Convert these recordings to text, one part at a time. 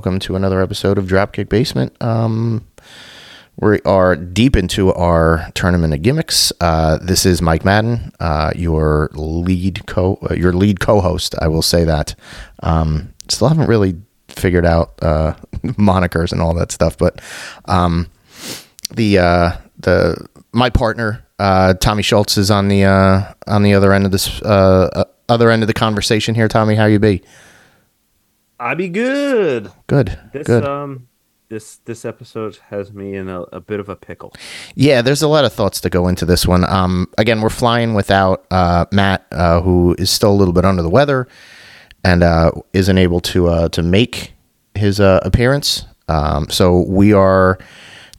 welcome to another episode of Dropkick Basement. Um, we are deep into our tournament of gimmicks. Uh, this is Mike Madden, uh, your lead co uh, your lead co-host. I will say that. Um, still haven't really figured out uh, monikers and all that stuff, but um, the uh, the my partner uh, Tommy Schultz is on the on the other end of this other end of the conversation here. Tommy, how you be? I be good. Good. This good. um this this episode has me in a, a, bit of a pickle. Yeah, there's a lot of thoughts to go into this one. Um, again, we're flying without uh, Matt, uh, who is still a little bit under the weather and uh, isn't able to uh, to make his uh, appearance. Um, so we are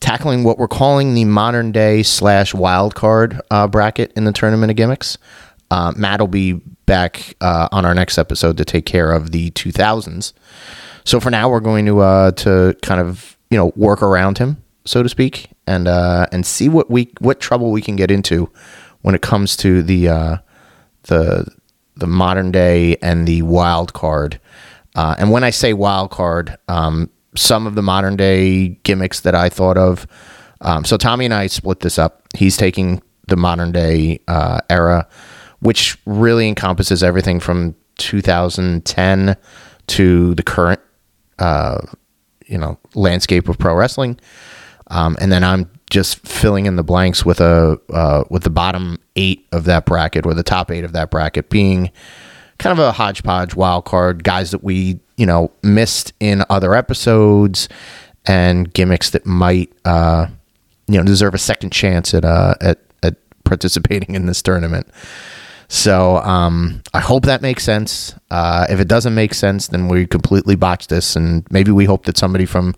tackling what we're calling the modern day slash wild card uh, bracket in the tournament of gimmicks. Matt will be back on our next episode to take care of the 2000s. So for now, we're going to uh, to kind of you know work around him, so to speak, and uh, and see what we what trouble we can get into when it comes to the uh, the the modern day and the wild card. Uh, and when I say wild card, um, some of the modern day gimmicks that I thought of. Um, so Tommy and I split this up. He's taking the modern day uh, era, which really encompasses everything from 2010 to the current uh, you know landscape of pro wrestling, um, and then I'm just filling in the blanks with a uh, with the bottom eight of that bracket or the top eight of that bracket being kind of a hodgepodge wild card guys that we you know missed in other episodes and gimmicks that might uh, you know deserve a second chance at uh, at at participating in this tournament. So um, I hope that makes sense. Uh, if it doesn't make sense, then we completely botched this, and maybe we hope that somebody from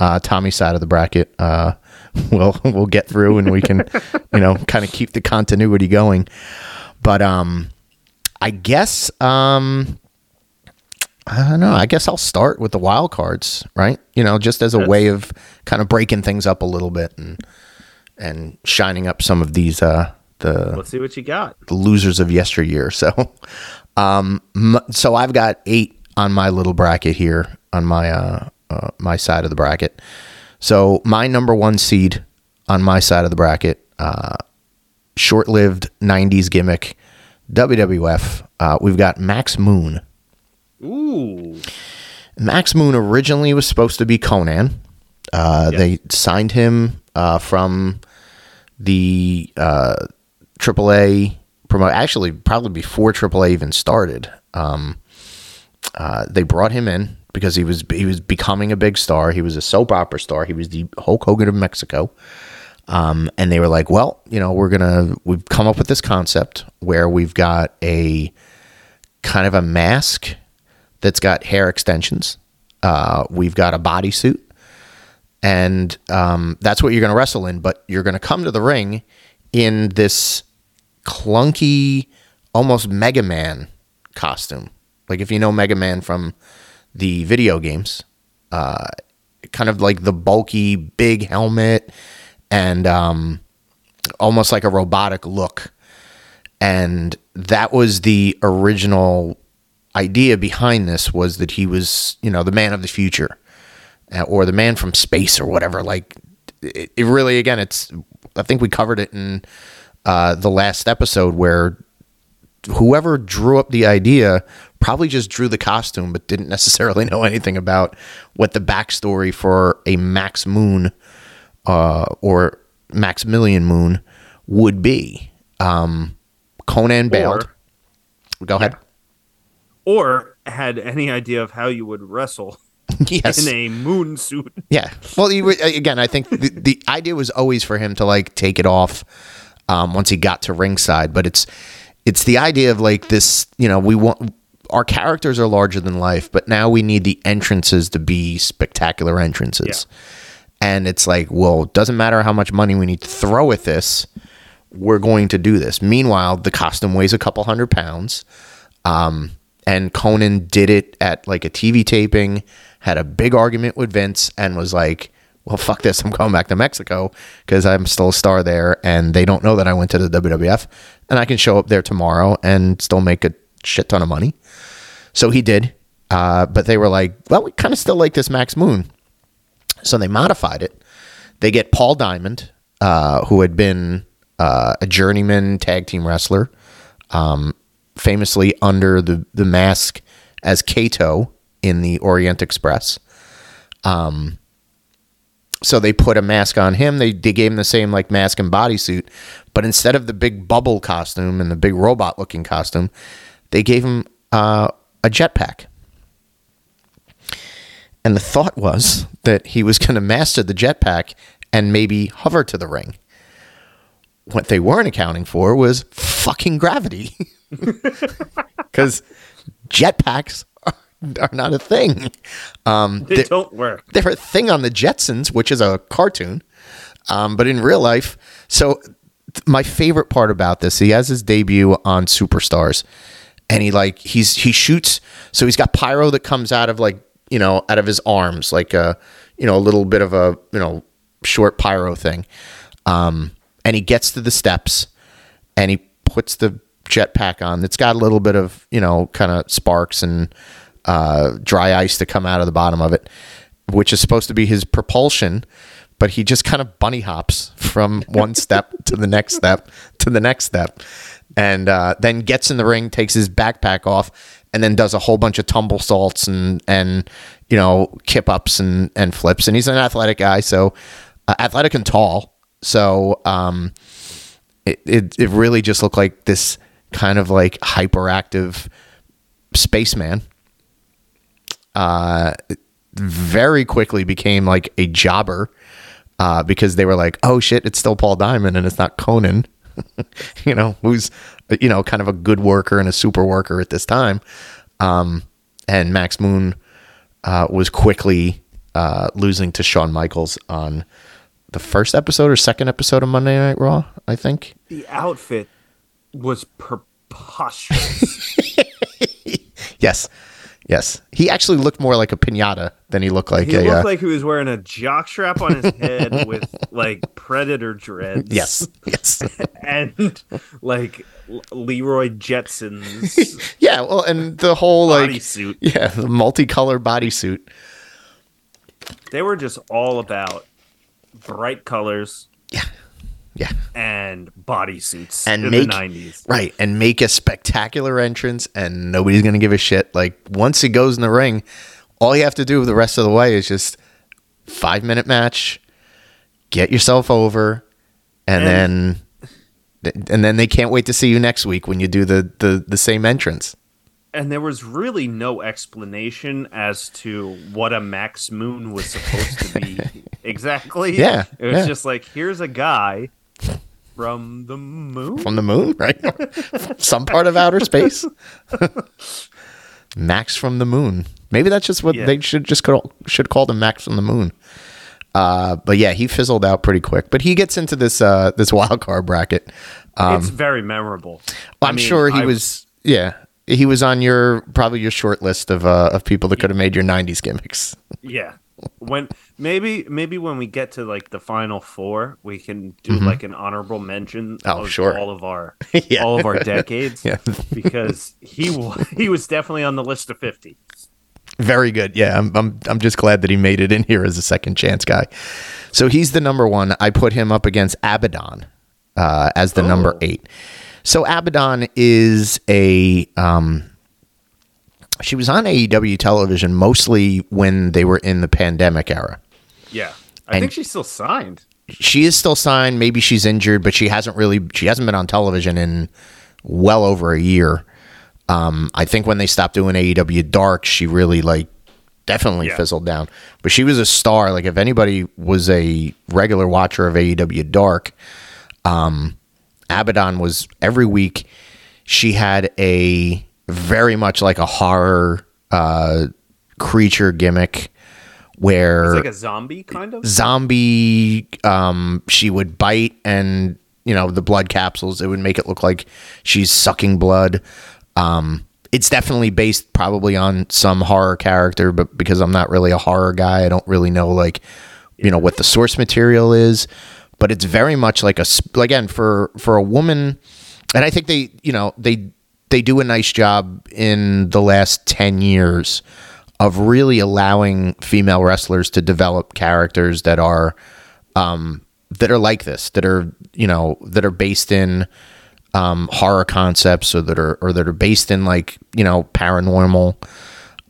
uh, Tommy's side of the bracket uh, will will get through, and we can, you know, kind of keep the continuity going. But um, I guess um, I don't know. I guess I'll start with the wild cards, right? You know, just as a way of kind of breaking things up a little bit and and shining up some of these uh, the let's see what you got the losers of yesteryear. So, um, so I've got eight on my little bracket here on my uh, uh, my side of the bracket. So my number one seed on my side of the bracket, uh, short-lived '90s gimmick, WWF. Uh, we've got Max Moon. Ooh. Max Moon originally was supposed to be Konnan. Uh, yes. They signed him uh, from the uh, AAA promote. Actually, probably before AAA even started, um, uh, they brought him in because he was he was becoming a big star. He was a soap opera star. He was the Hulk Hogan of Mexico. Um, and they were like, well, you know, we're gonna we've come up with this concept where we've got a kind of a mask that's got hair extensions. Uh, we've got a bodysuit, and um, that's what you're going to wrestle in. But you're going to come to the ring in this clunky, almost Mega Man costume. Like if you know Mega Man from the video games, uh, kind of like the bulky big helmet and um, almost like a robotic look. And that was the original idea behind this was that he was, you know, the man of the future uh, or the man from space or whatever. Like it, it really, again, it's, I think we covered it in uh, the last episode where whoever drew up the idea probably just drew the costume but didn't necessarily know anything about what the backstory for a Max Moon uh, or Maximilian Moon would be. Um, Konnan bailed. Or, Go ahead. Or had any idea of how you would wrestle. yes. in a moon suit. Yeah. Well, he, again, I think the, the idea was always for him to like take it off um, once he got to ringside. But it's it's the idea of like this. You know, we want our characters are larger than life, but now we need the entrances to be spectacular entrances. Yeah. And it's like, well, it doesn't matter how much money we need to throw at this. We're going to do this. Meanwhile, the costume weighs a couple hundred pounds. Um, and Konnan did it at like a TV taping, had a big argument with Vince, and was like, well, fuck this. I'm going back to Mexico because I'm still a star there and they don't know that I went to the WWF and I can show up there tomorrow and still make a shit ton of money. So he did. Uh, but they were like, well, we kind of still like this Max Moon. So they modified it. They get Paul Diamond, uh, who had been uh, a journeyman tag team wrestler, um, famously under the, the mask as Kato in the Orient Express. Um, so they put a mask on him. They, they gave him the same like mask and bodysuit, but instead of the big bubble costume and the big robot looking costume, they gave him uh, a jetpack. And the thought was that he was going to master the jetpack and maybe hover to the ring. What they weren't accounting for was fucking gravity. Because jetpacks are, not a thing. Um, They don't work. they're a thing on the Jetsons, which is a cartoon, um, but in real life. So th- my favorite part about this, he has his debut on Superstars, and he like he's he shoots. So he's got pyro that comes out of like you know out of his arms, like a you know a little bit of a you know short pyro thing, um, and he gets to the steps, and he puts the jetpack on. It's got a little bit of you know kind of sparks and uh, dry ice to come out of the bottom of it, which is supposed to be his propulsion. But he just kind of bunny hops from one step to the next step to the next step, and uh, then gets in the ring, takes his backpack off, and then does a whole bunch of tumble salts and and you know kip ups and and flips. And he's an athletic guy, so uh, athletic and tall. So um, it, it it really just looked like this kind of like hyperactive spaceman. Uh, very quickly became like a jobber uh, because they were like, oh shit, it's still Paul Diamond and it's not Konnan, you know, who's you know kind of a good worker and a super worker at this time. Um, and Max Moon uh, was quickly uh, losing to Shawn Michaels on the first episode or second episode of Monday Night Raw, I think. The outfit was preposterous. Yes. Yes. He actually looked more like a pinata than he looked like he a. looked uh, like he was wearing a jockstrap on his head with like predator dreads. yes. Yes. and like Leroy Jetson's yeah. Well, and the whole like. bodysuit. Yeah, the multicolored bodysuit. They were just all about bright colors Yeah. Yeah. and bodysuits And in make- the nineties. Right. And make a spectacular entrance, and nobody's going to give a shit. Like, once he goes in the ring, all you have to do the rest of the way is just five minute match, get yourself over, and, And- then. And then they can't wait to see you next week when you do the, the, the same entrance. And there was really no explanation as to what a Max Moon was supposed to be exactly. Yeah, It was yeah. just like, here's a guy from the moon. From the moon, right? Some part of outer space. Max from the moon. Maybe that's just what Yeah. they should just call, should call him Max from the moon. Uh, but yeah, he fizzled out pretty quick. But he gets into this uh, this wild card bracket. it's very memorable. I I'm mean, sure he I- was. Yeah, he was on your probably your short list of uh, of people that could have made your '90s gimmicks. Yeah. When maybe maybe when we get to like the final four, we can do like an honorable mention Mm-hmm. Oh, of sure. all of our Yeah. all of our decades. Yeah. because he he was definitely on the list of fifty. Very good. Yeah, I'm, I'm I'm just glad that he made it in here as a second chance guy. So he's the number one. I put him up against Abaddon uh, as the number Oh. eight. So Abaddon is a um, she was on AEW television mostly when they were in the pandemic era. Yeah. I And- think she's still signed. She is still signed. Maybe she's injured, but she hasn't really she hasn't been on television in well over a year. Um, I think when they stopped doing AEW Dark, she really like definitely Yeah. fizzled down. But she was a star. Like if anybody was a regular watcher of AEW Dark, um, Abaddon was every week. She had a very much like a horror uh, creature gimmick where It's like a zombie kind of. zombie um she would bite and you know the blood capsules it would make it look like she's sucking blood um it's definitely based probably on some horror character but because i'm not really a horror guy i don't really know like you know what the source material is but it's very much like a sp- again for for a woman and i think they you know they they do a nice job in the last 10 years of really allowing female wrestlers to develop characters that are um, that are like this, that are you know that are based in um, horror concepts, or that are or that are based in like you know paranormal.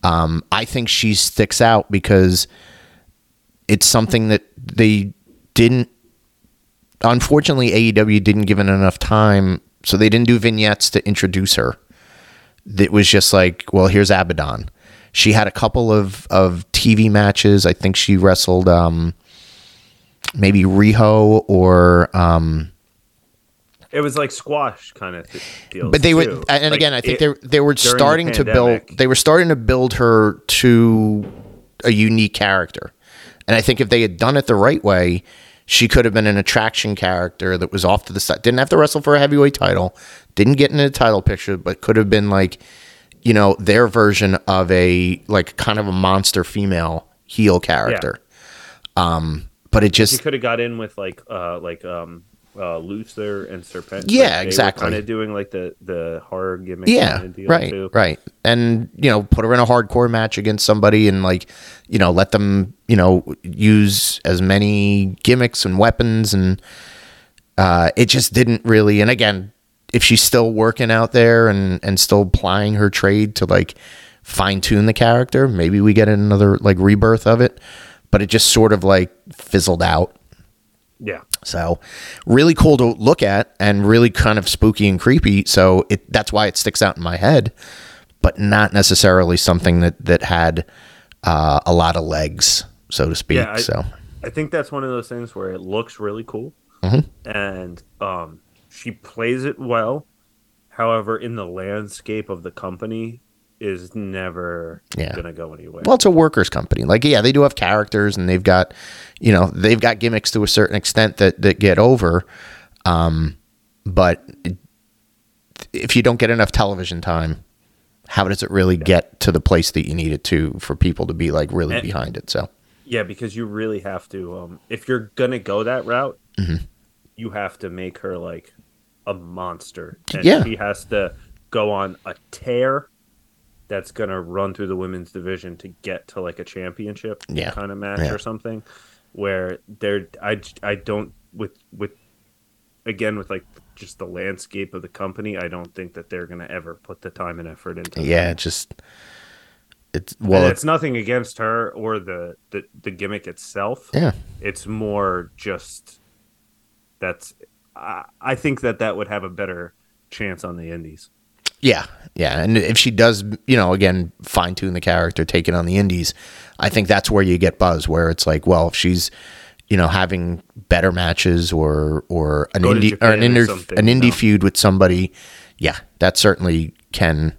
Um, I think she sticks out because it's something that they didn't. Unfortunately, AEW didn't give it enough time, so they didn't do vignettes to introduce her. It was just like, well, here's Abaddon. She had a couple of, of TV matches. I think she wrestled um, maybe Riho or um, It was like squash kind of deals. but they too. were and Like, again i think it- they they were starting to build they were starting to build her to a unique character and i think if they had done it the right way she could have been an attraction character that was off to the side. Didn't have to wrestle for a heavyweight title. Didn't get in a title picture but could have been like you know their version of a like kind of a monster female heel character. Um but it just She could have got in with like uh like um uh Luther and Serpent. Yeah, exactly. Kind of doing like the the horror gimmick. Yeah, kinda deal, right, too. right. And you know, put her in a hardcore match against somebody, and like, you know, let them, you know, use as many gimmicks and weapons, and uh, it just didn't really. And again, if she's still working out there and and still plying her trade to like fine tune the character, maybe we get another like rebirth of it. But it just sort of like fizzled out. Yeah. So, really cool to look at and really kind of spooky and creepy. So, it that's why it sticks out in my head, but not necessarily something that that had uh, a lot of legs, so to speak. Yeah, I- so, I think that's one of those things where it looks really cool, Mhm. and um, she plays it well. However, in the landscape of the company, is never Yeah. gonna go anywhere. well, it's a workers' company. Like, yeah, they do have characters and they've got, you know, they've got gimmicks to a certain extent that that get over. Um, but if you don't get enough television time, how does it really get to the place that you need it to for people to be like really And- behind it? So, Yeah, because you really have to. Um, if you're gonna go that route, Mm-hmm. you have to make her like a monster, and Yeah. she has to go on a tear that's gonna run through the women's division to get to like a championship Yeah. kind of match Yeah. or something. Where there, I don't with with again with like just the landscape of the company, I don't think that they're gonna ever put the time and effort into. yeah, it just it's well, well, it's nothing against her or the, the the gimmick itself. yeah, It's more just that's. I, I think that that would have a better chance on the indies. Yeah, yeah. And if she does, you know, again, fine tune the character, take it on the indies, I think that's where you get buzz. Where it's like, well, if she's, you know, having better matches or or an Go indie or an inter, something, an indie know. feud with somebody, yeah, that certainly can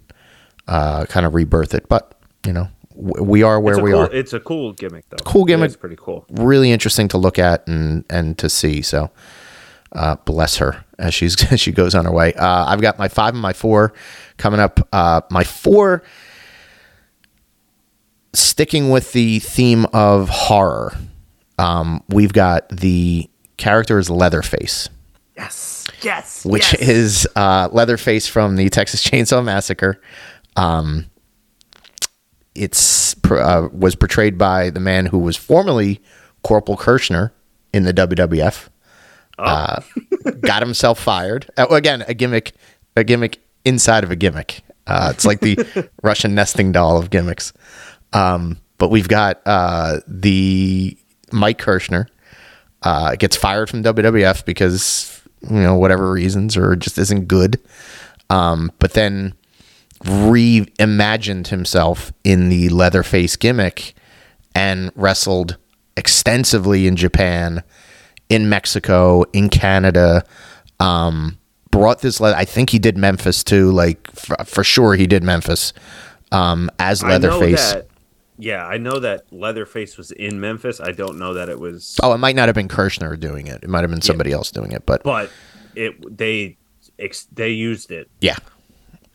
uh, kind of rebirth it. But you know, w- we are where we cool, are. It's a cool gimmick, though. Cool gimmick. It's pretty cool. really interesting to look at and and to see. So, uh, bless her as she's as she goes on her way. Uh, I've got my five and my four coming up. Uh, my four, sticking with the theme of horror. Um, we've got the character is Leatherface, Yes. Yes. which is uh, Leatherface from the Texas Chainsaw Massacre. Um, it's uh, was portrayed by the man who was formerly Corporal Kirchner in the WWF. Uh, got himself fired. Uh, again, a gimmick, a gimmick inside of a gimmick. Uh, it's like the Russian nesting doll of gimmicks. Um, but we've got uh, the Mike Kirchner uh, gets fired from WWF because you know whatever reasons or just isn't good. Um, but then reimagined himself in the Leatherface gimmick and wrestled extensively in Japan, in Mexico, in Canada. Um, brought this. Le- I think he did Memphis too. Like for, for sure, he did Memphis um, as Leatherface. that. Yeah, I know that Leatherface was in Memphis. I don't know that it was, Oh, it might not have been Kirchner doing it. It might have been somebody else doing it. But but it they ex, they used it yeah,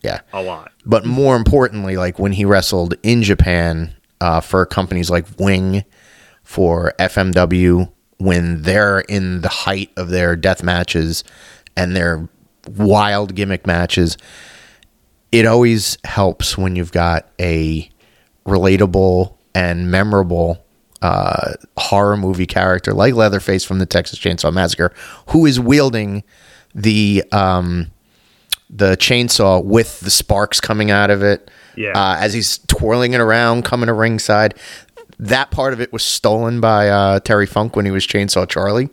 yeah. a lot. But more importantly, like when he wrestled in Japan uh, for companies like Wing, for FMW, when they're in the height of their death matches and their wild gimmick matches, it always helps when you've got a relatable and memorable uh, horror movie character like Leatherface from the Texas Chainsaw Massacre, who is wielding the um, the chainsaw with the sparks coming out of it. Yeah. Uh, as he's twirling it around, coming to ringside. That part of it was stolen by uh, Terry Funk when he was Chainsaw Charlie.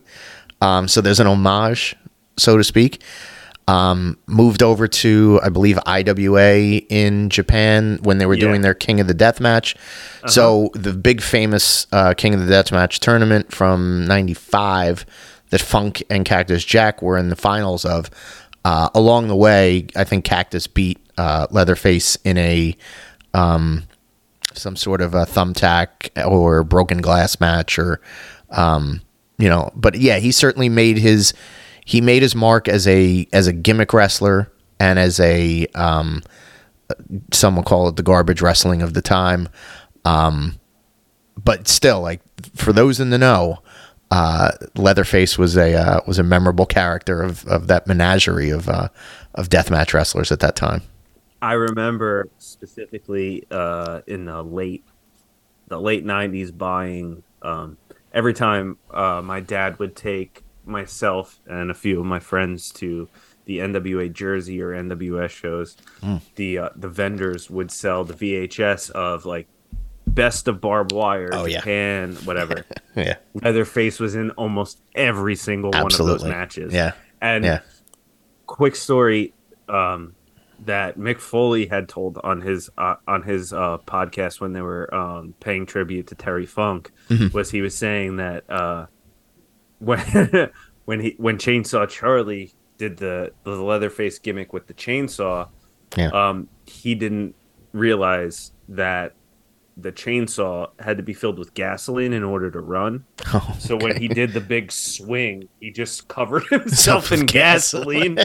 Um, so there's an homage, so to speak. Um, moved over to, I believe, IWA in Japan when they were Yeah. doing their King of the Death match. So the big famous uh, King of the Death match tournament from '95 that Funk and Cactus Jack were in the finals of. Uh, along the way, I think Cactus beat uh, Leatherface in a um, some sort of a thumbtack or broken glass match or um, you know but yeah he certainly made his he made his mark as a as a gimmick wrestler and as a um, some will call it the garbage wrestling of the time um, but still like for those in the know uh, Leatherface was a uh, was a memorable character of, of that menagerie of uh, of deathmatch wrestlers at that time. I remember specifically uh, in the late the late '90s buying um, every time uh, my dad would take myself and a few of my friends to the NWA Jersey or NWS shows. Hmm. The uh, the vendors would sell the VHS of like best of barbed wire, Oh, yeah. Japan, whatever. Yeah, Leatherface was in almost every single one of those matches. yeah, And yeah. quick story um, that Mick Foley had told on his uh, on his uh, podcast when they were um, paying tribute to Terry Funk Mm-hmm. was he was saying that uh, when when he when Chainsaw Charlie did the the Leatherface gimmick with the chainsaw, Yeah. um, he didn't realize that the chainsaw had to be filled with gasoline in order to run. Oh, So when he did the big swing, he just covered himself in gasoline.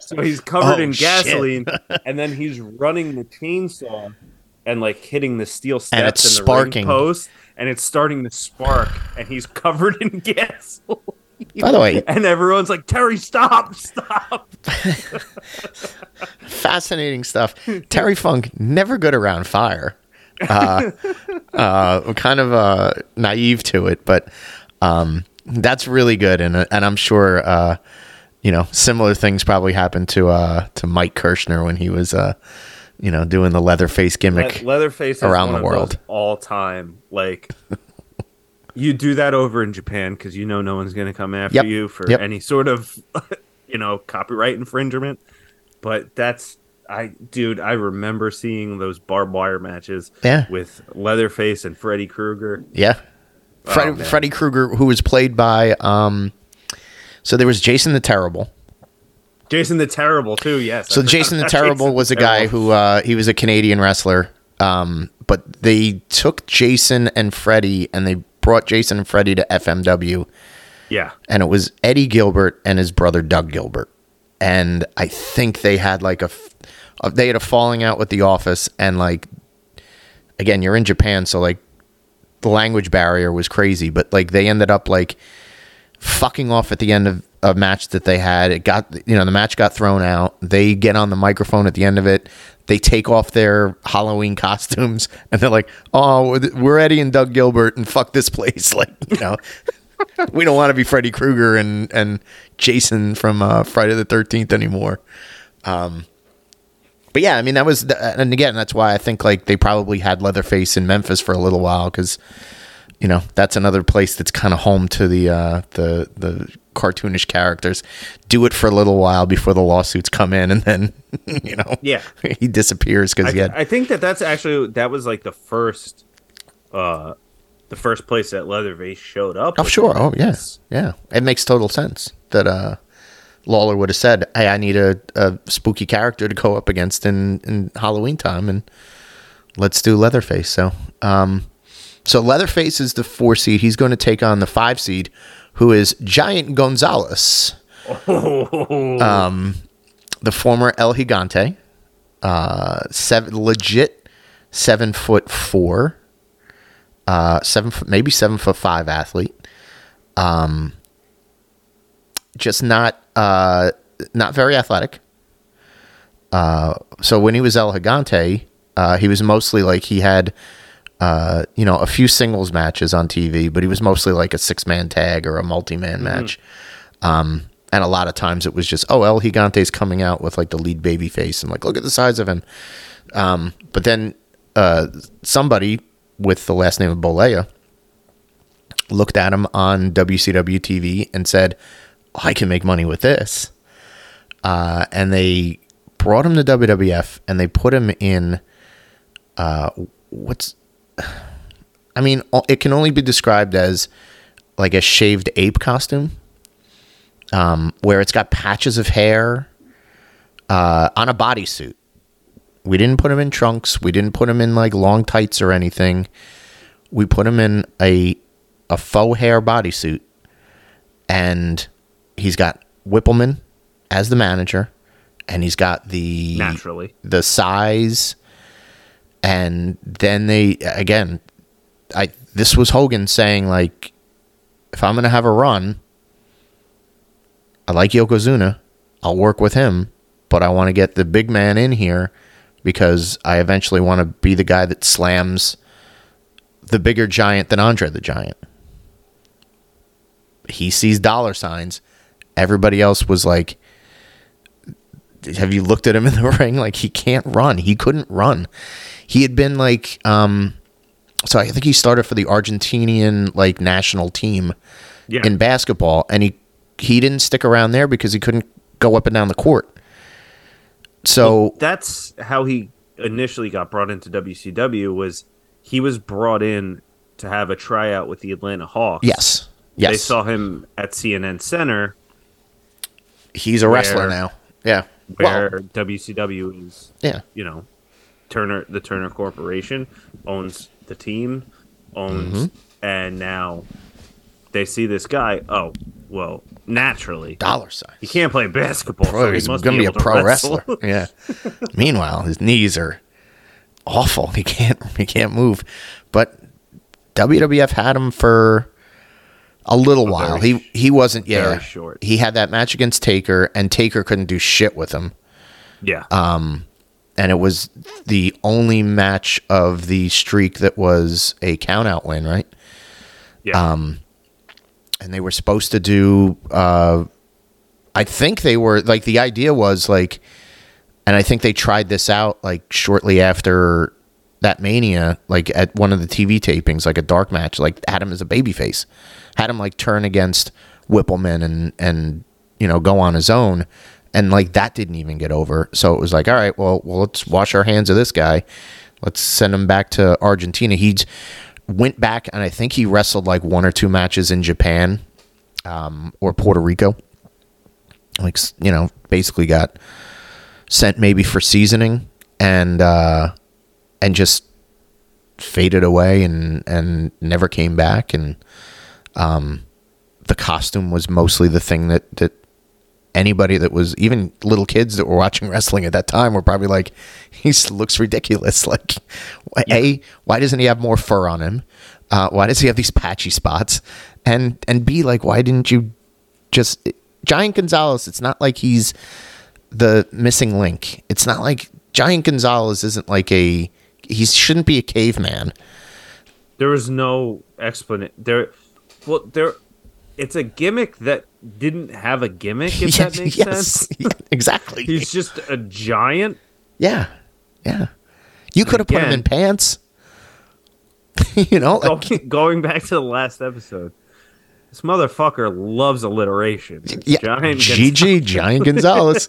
So he's covered Oh, in gasoline, and then he's running the chainsaw and like hitting the steel steps And it's and the sparking. ring post, and it's starting to spark, and he's covered in gasoline. By the way- and everyone's like, "Terry, stop, stop!" fascinating stuff. Terry Funk never good around fire. Uh, uh, kind of uh, naive to it, but um, that's really good, and and I'm sure uh, you know similar things probably happened to uh, to Mike Kirchner when he was uh, you know doing the Leatherface gimmick. Le- Leatherface around one the of world. all time. Like you do that over in Japan because you know no one's going to come after Yep. you for Yep. any sort of you know copyright infringement. But that's I, dude. I remember seeing those barbed wire matches Yeah. with Leatherface and Freddy Krueger. Yeah. Freddy, Oh. Freddy Krueger, who was played by, um, so there was Jason the Terrible. Jason the Terrible too. Yes. So Jason the Terrible Jason was a guy Terrible. who uh, he was a Canadian wrestler, um, but they took Jason and Freddie and they brought Jason and Freddie to FMW, Yeah. and it was Eddie Gilbert and his brother Doug Gilbert, and I think they had like a, uh, they had a falling out with the office, and like, again, you're in Japan, so like, the language barrier was crazy, but like they ended up like fucking off at the end of a match that they had. It got you know the match got thrown out. They get on the microphone at the end of it. They take off their Halloween costumes and they're like, "Oh, we're Eddie and Doug Gilbert and fuck this place." Like you know, we don't want to be Freddy Krueger and and Jason from uh, Friday the Thirteenth anymore. Um, but yeah, I mean that was, the, and again, that's why I think like they probably had Leatherface in Memphis for a little while because you know that's another place that's kind of home to the uh, the the cartoonish characters. Do it for a little while before the lawsuits come in, and then you know Yeah. he disappears because had I think that that's actually that was like the first, uh, the first place that Leatherface showed up. oh sure oh yeah yeah it makes total sense that uh Lawler would have said, "Hey, I need a, a spooky character to go up against in in Halloween time, and let's do Leatherface." So, um, so Leatherface is the four seed. He's going to take on the five seed, who is Giant Gonzalez, um, the former El Gigante, uh, seven legit seven foot four, uh, seven foot maybe seven foot five athlete. Um, just not uh, not very athletic. Uh, so when he was El Gigante, Uh, he was mostly like he had, uh, you know, a few singles matches on TV, but he was mostly like a six man tag or a multi man match. Um, and a lot of times it was just, oh, El Gigante's coming out with like the lead baby face and like, look at the size of him. Um, but then uh, somebody with the last name of Bollea looked at him on WCW TV and said, oh, I can make money with this. Uh, and they brought him to WWF and they put him in uh, what's I mean, it can only be described as like a shaved ape costume, um, where it's got patches of hair uh, on a bodysuit. We didn't put him in trunks. We didn't put him in like long tights or anything. We put him in a a faux hair bodysuit, and he's got Wippleman as the manager, and he's got the Naturally. the size, and then they again, I this was Hogan saying like, if I'm gonna have a run, I like Yokozuna, I'll work with him, but I want to get the big man in here because I eventually want to be the guy that slams the bigger giant than Andre the Giant. He sees dollar signs. Everybody else was like, have you looked at him in the ring? Like he can't run. He couldn't run. He had been like, um, so I think he started for the Argentinian like national team Yeah. in basketball, and he he didn't stick around there because he couldn't go up and down the court. So that's how he initially got brought into WCW was he was brought in to have a tryout with the Atlanta Hawks. yes, yes, They saw him at CNN Center he's a wrestler where- now. Yeah, where well, WCW is yeah, you know, Turner the Turner Corporation owns the team, owns Mm-hmm. and now they see this guy, oh, well, naturally. dollar signs. He can't play basketball, Pro, so he's going to be a pro wrestle. wrestler. Yeah. Meanwhile, his knees are awful. He can't he can't move. But WWF had him for a little while. very He he wasn't yeah. short. He had that match against Taker and Taker couldn't do shit with him. yeah. Um, and it was the only match of the streak that was a countout win, right? yeah. um, and they were supposed to do uh i think they were like the idea was like and i think they tried this out like shortly after that mania like at one of the tv tapings like a dark match like had him as a babyface had him like turn against wippleman and and you know go on his own and like that didn't even get over so it was like all right well well let's wash our hands of this guy let's send him back to argentina He went back and I think he wrestled like one or two matches in Japan um, or Puerto Rico. Like you know, basically got sent maybe for seasoning and uh, and just faded away and and never came back. And um, the costume was mostly the thing that that anybody that was even little kids that were watching wrestling at that time were probably like, he looks ridiculous. Like, wh- a, why doesn't he have more fur on him? Uh, why does he have these patchy spots? And and b, like, why didn't you just Giant Gonzalez? It's not like he's the missing link. It's not like Giant Gonzalez isn't like a he shouldn't be a caveman. There is no explanation. There, well, there. It's a gimmick that didn't have a gimmick. If that makes sense. Yeah, exactly. He's just a giant. yeah, yeah. You could have put him in pants. you know, like, Going, back to the last episode, this motherfucker loves alliteration. It's yeah, giant GG, Giant Gonzalez.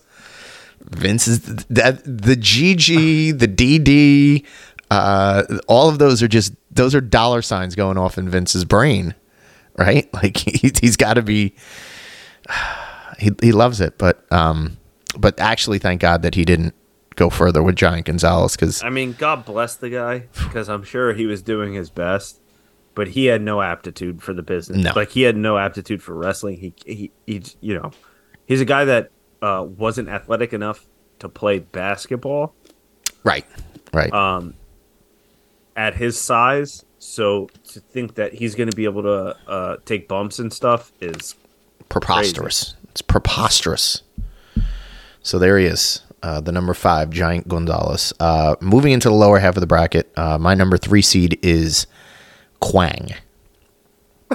Vince is th- that the GG, the DD, uh, all of those are just those are dollar signs going off in Vince's brain, right? Like he, he's got to be. He he loves it, but um, but actually, thank God that he didn't go further with Giant Gonzalez because I mean, God bless the guy because I'm sure he was doing his best, but he had no aptitude for the business. No. Like he had no aptitude for wrestling. He he, he you know, he's a guy that uh, wasn't athletic enough to play basketball right, right, um, at his size. So to think that he's going to be able to uh, take bumps and stuff is preposterous. It's preposterous. So there he is. uh, the number five, Giant Gonzalez. Uh, moving into the lower half of the bracket, uh, my number three seed is Kwang.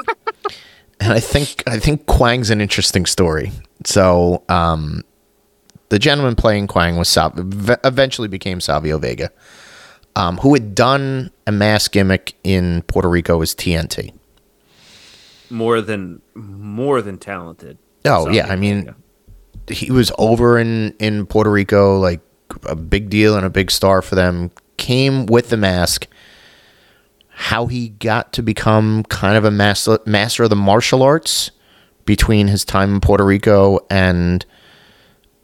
and I think I think Kwang's an interesting story. So um, the gentleman playing Kwang was eventually became Savio Vega, um, who had done a mask gimmick in Puerto Rico as TNT. More than more than talented. Oh yeah, I mean, he was over in in Puerto Rico, like a big deal and a big star for them. Came with the mask. How he got to become kind of a master master of the martial arts between his time in Puerto Rico and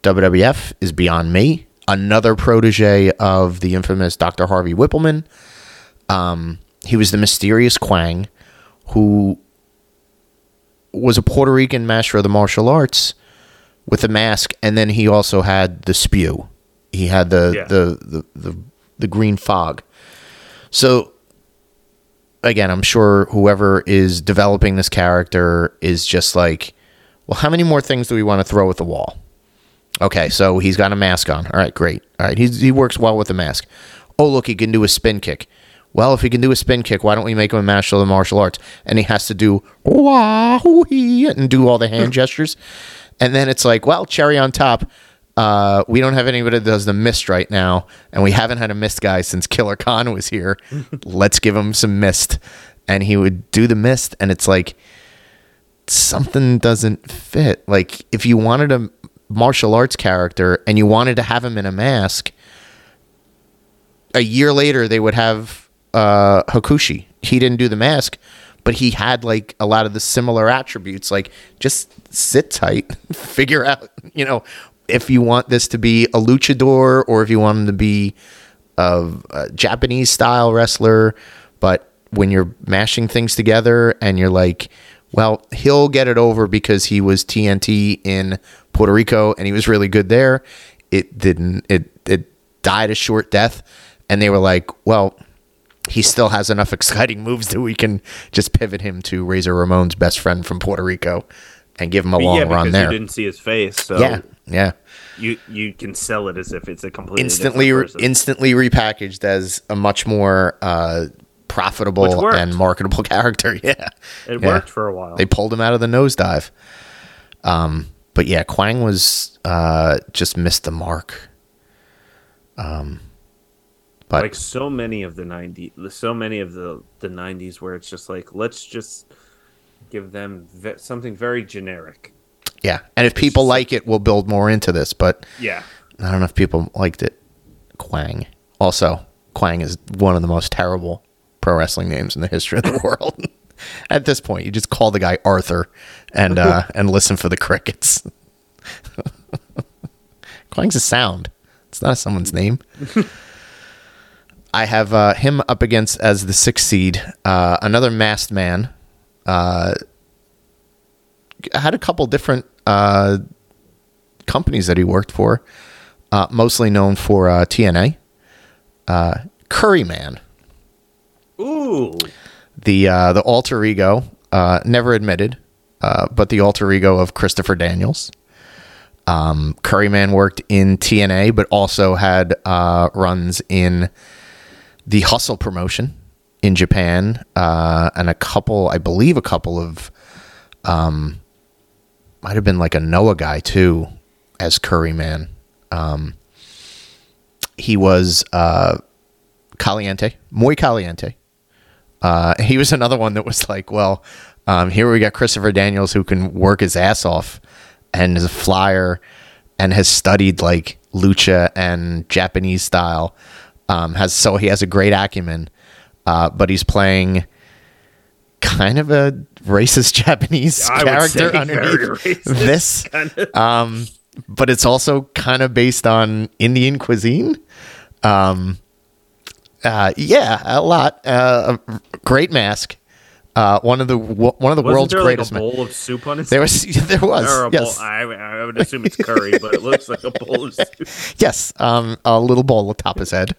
WWF is beyond me. Another protege of the infamous Dr. Harvey Wippleman. Um, he was the mysterious Kwang who was a Puerto Rican master of the martial arts with a mask, and then he also had the spew. He had the yeah. the, the, the the green fog. So again, I'm sure whoever is developing this character is just like, well, how many more things do we want to throw at the wall? Okay, so he's got a mask on. All right, great. All right, he's, he works well with the mask. Oh, look, he can do a spin kick. Well, if he can do a spin kick, why don't we make him a master of the martial arts? And he has to do and do all the hand gestures. And then it's like, well, cherry on top. Uh, we don't have anybody that does the mist right now, and we haven't had a mist guy since Killer Khan was here. Let's give him some mist, and he would do the mist, and it's like something doesn't fit. Like if you wanted a martial arts character and you wanted to have him in a mask, a year later they would have uh, Hakushi. He didn't do the mask, but he had like a lot of the similar attributes. Like just sit tight, figure out, you know, if you want this to be a luchador or if you want him to be a, a Japanese style wrestler. But when you're mashing things together and you're like, well, he'll get it over because he was TNT in Puerto Rico and he was really good there. It didn't. It it died a short death, and they were like, well, he still has enough exciting moves that we can just pivot him to Razor Ramon's best friend from Puerto Rico and give him a long yeah, run there. You didn't see his face, so yeah, yeah. You you can sell it as if it's a completely instantly instantly repackaged as a much more uh, profitable and marketable character. Yeah, it yeah. worked for a while. They pulled him out of the nosedive. Um, but yeah, Kwang was uh, just missed the mark. Um, but like so many of the 90s so many of the the 90s where it's just like let's just give them ve- something very generic. Yeah and if people like it we'll build more into this but yeah. I don't know if people liked it. Kwang also kwang is one of the most terrible pro wrestling names in the history of the world. At this point you just call the guy arthur and uh and listen for the crickets. Kwang's a sound. It's not someone's name I have uh, him up against as the sixth seed. Uh, another masked man. Uh, had a couple different uh, companies that he worked for, uh, mostly known for uh, TNA. Curry Man. Ooh. The the alter ego, never admitted, but the alter ego of Christopher Daniels. Um, Curryman worked in TNA, but also had runs in the Hustle promotion in Japan, uh, and a couple, I believe, a couple of, um, might have been like a Noah guy too, as Curry Man. Um, he was uh, Caliente, muy caliente. Uh, he was another one that was like, well, um, here we got Christopher Daniels who can work his ass off and is a flyer and has studied like lucha and Japanese style um, has so he has a great acumen, uh, but he's playing kind of a racist Japanese I character underneath this. Kind of. um, but it's also kind of based on Indian cuisine. Um, uh, yeah, a lot. Uh, a great mask. Uh, one of the one of the Wasn't world's there greatest. Like a bowl of soup on it. There was there was yes. I, I, would assume it's curry, but it looks like a bowl of soup. Yes, um, a little bowl atop his head,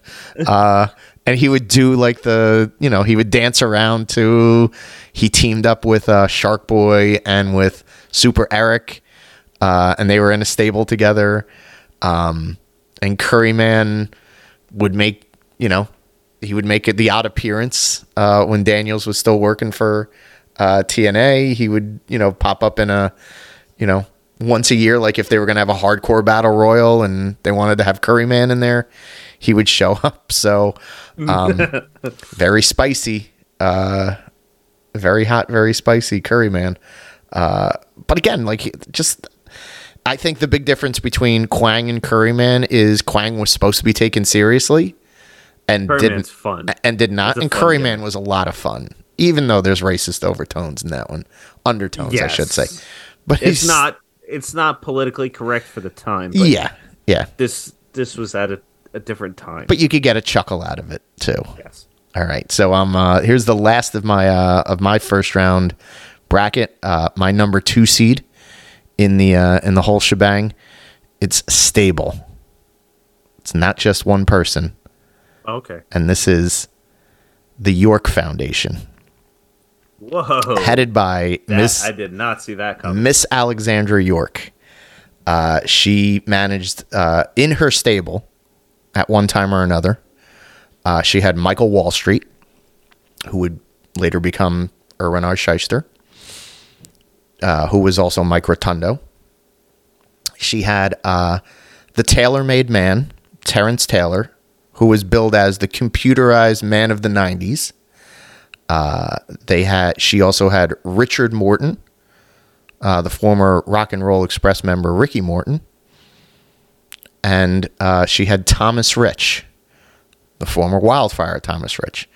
uh, and he would do like the you know he would dance around to. He teamed up with uh, Shark Boy and with Super Eric, uh, and they were in a stable together. Um, and Curryman would make you know he would make it the odd appearance uh, when Daniels was still working for uh, TNA. He would you know pop up in a you know once a year, like if they were going to have a hardcore battle royal and they wanted to have Curryman in there, he would show up. So um, very spicy, uh, very hot, very spicy Curryman. Uh, but again, like just I think the big difference between Kwang and Curryman is Kwang was supposed to be taken seriously and didn't fun. and did not. And fun Curryman game. was a lot of fun, even though there's racist overtones in that one, undertones, I should say. But It's not. It's not politically correct for the time. But Yeah, yeah. This this was at a, a different time. But you could get a chuckle out of it too. yes. All right, so um, uh, here's the last of my uh, of my first round bracket. Uh, my number two seed in the uh, in the whole shebang. It's stable. It's not just one person, Okay. and this is the York Foundation, Whoa. headed by That- Miss I did not see that coming. Miss Alexandra York. Uh, she managed uh, in her stable at one time or another. Uh, she had Michael Wall Street, who would later become Irwin R. Schyster, uh, who was also Mike Rotundo. She had uh, the tailor made man, Terrence Taylor, who was billed as the computerized man of the 90s. Uh, they had she also had Richard Morton, uh, the former Rock and Roll Express member Ricky Morton, and uh, she had Thomas Rich, the former Wildfire Thomas Rich.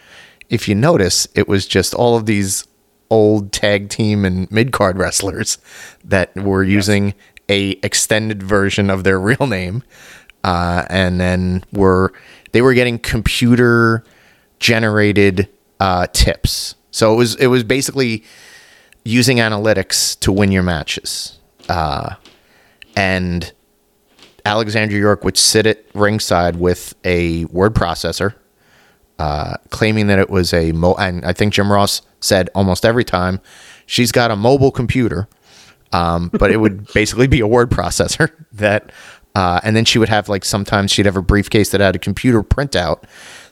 If you notice, it was just all of these old tag team and mid card wrestlers that were using a extended version of their real name, uh, and then were they were getting computer generated uh, tips. So it was it was basically using analytics to win your matches. Uh, and Alexandra York would sit at ringside with a word processor, uh, claiming that it was a mo. And I think Jim Ross said almost every time she's got a mobile computer, um, but it would basically be a word processor that. Uh, and then she would have like sometimes she'd have a briefcase that had a computer printout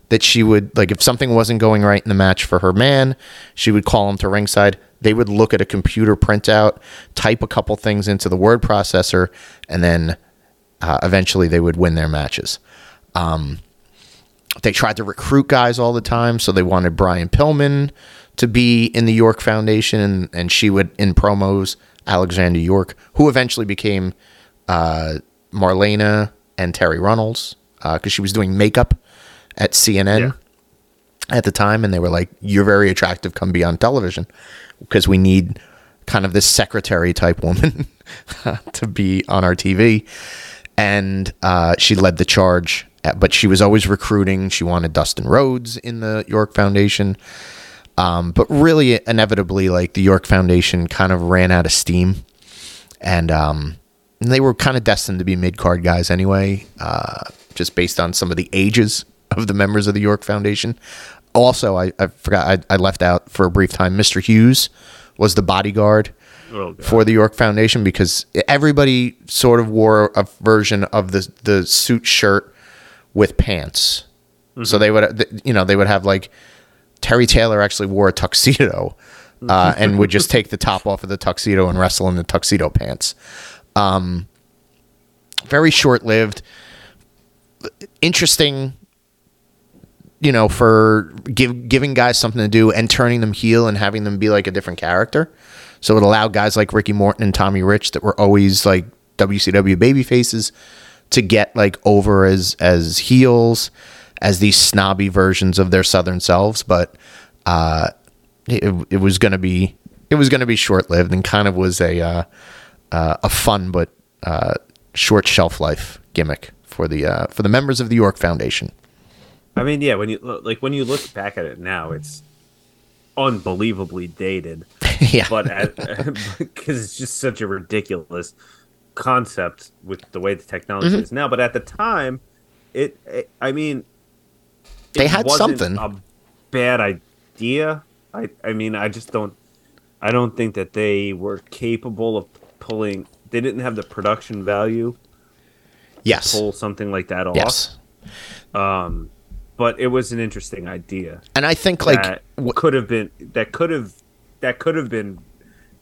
that she would like if something wasn't going right in the match for her man, she would call him to ringside. They would look at a computer printout, type a couple things into the word processor, and then uh, eventually they would win their matches. Um, they tried to recruit guys all the time, so they wanted Brian Pillman to be in the York Foundation, and, and she would in promos Alexander York, who eventually became uh, Marlena and Terri Runnels because she was doing makeup at CNN Yeah. at the time, and they were like, "You're very attractive. Come be on television," because we need kind of this secretary type woman to be on our TV. And uh, she led the charge, uh, but she was always recruiting. She wanted Dustin Rhodes in the York Foundation. Um, but really, inevitably, like the York Foundation kind of ran out of steam, and um, and they were kind of destined to be mid card guys anyway, uh, just based on some of the ages of the members of the York Foundation. Also, I, I forgot I, I left out for a brief time. Mr. Hughes was the bodyguard Oh, for the York Foundation because everybody sort of wore a version of the the suit shirt with pants. So they would, you know, they would have like Terry Taylor actually wore a tuxedo uh, and would just take the top off of the tuxedo and wrestle in the tuxedo pants. Um, very short lived, interesting. You know, for give, giving guys something to do and turning them heel and having them be like a different character. So it allowed guys like Ricky Morton and Tommy Rich that were always like WCW baby faces to get like over as as heels, as these snobby versions of their southern selves. But uh, it, it was gonna be it was gonna be short lived and kind of was a uh, uh, a fun but uh, short shelf life gimmick for the uh, for the members of the York Foundation. I mean, yeah. When you like when you look back at it now, it's unbelievably dated. yeah, But because it's just such a ridiculous concept with the way the technology Mm-hmm. is now. But at the time, it, it I mean, They it had wasn't something. A bad idea. I I mean, I just don't. I don't think that they were capable of pulling. They didn't have the production value Yes. pull something like that off. Yes. Um, but it was an interesting idea And I think like that wh- could have been that could have that could have been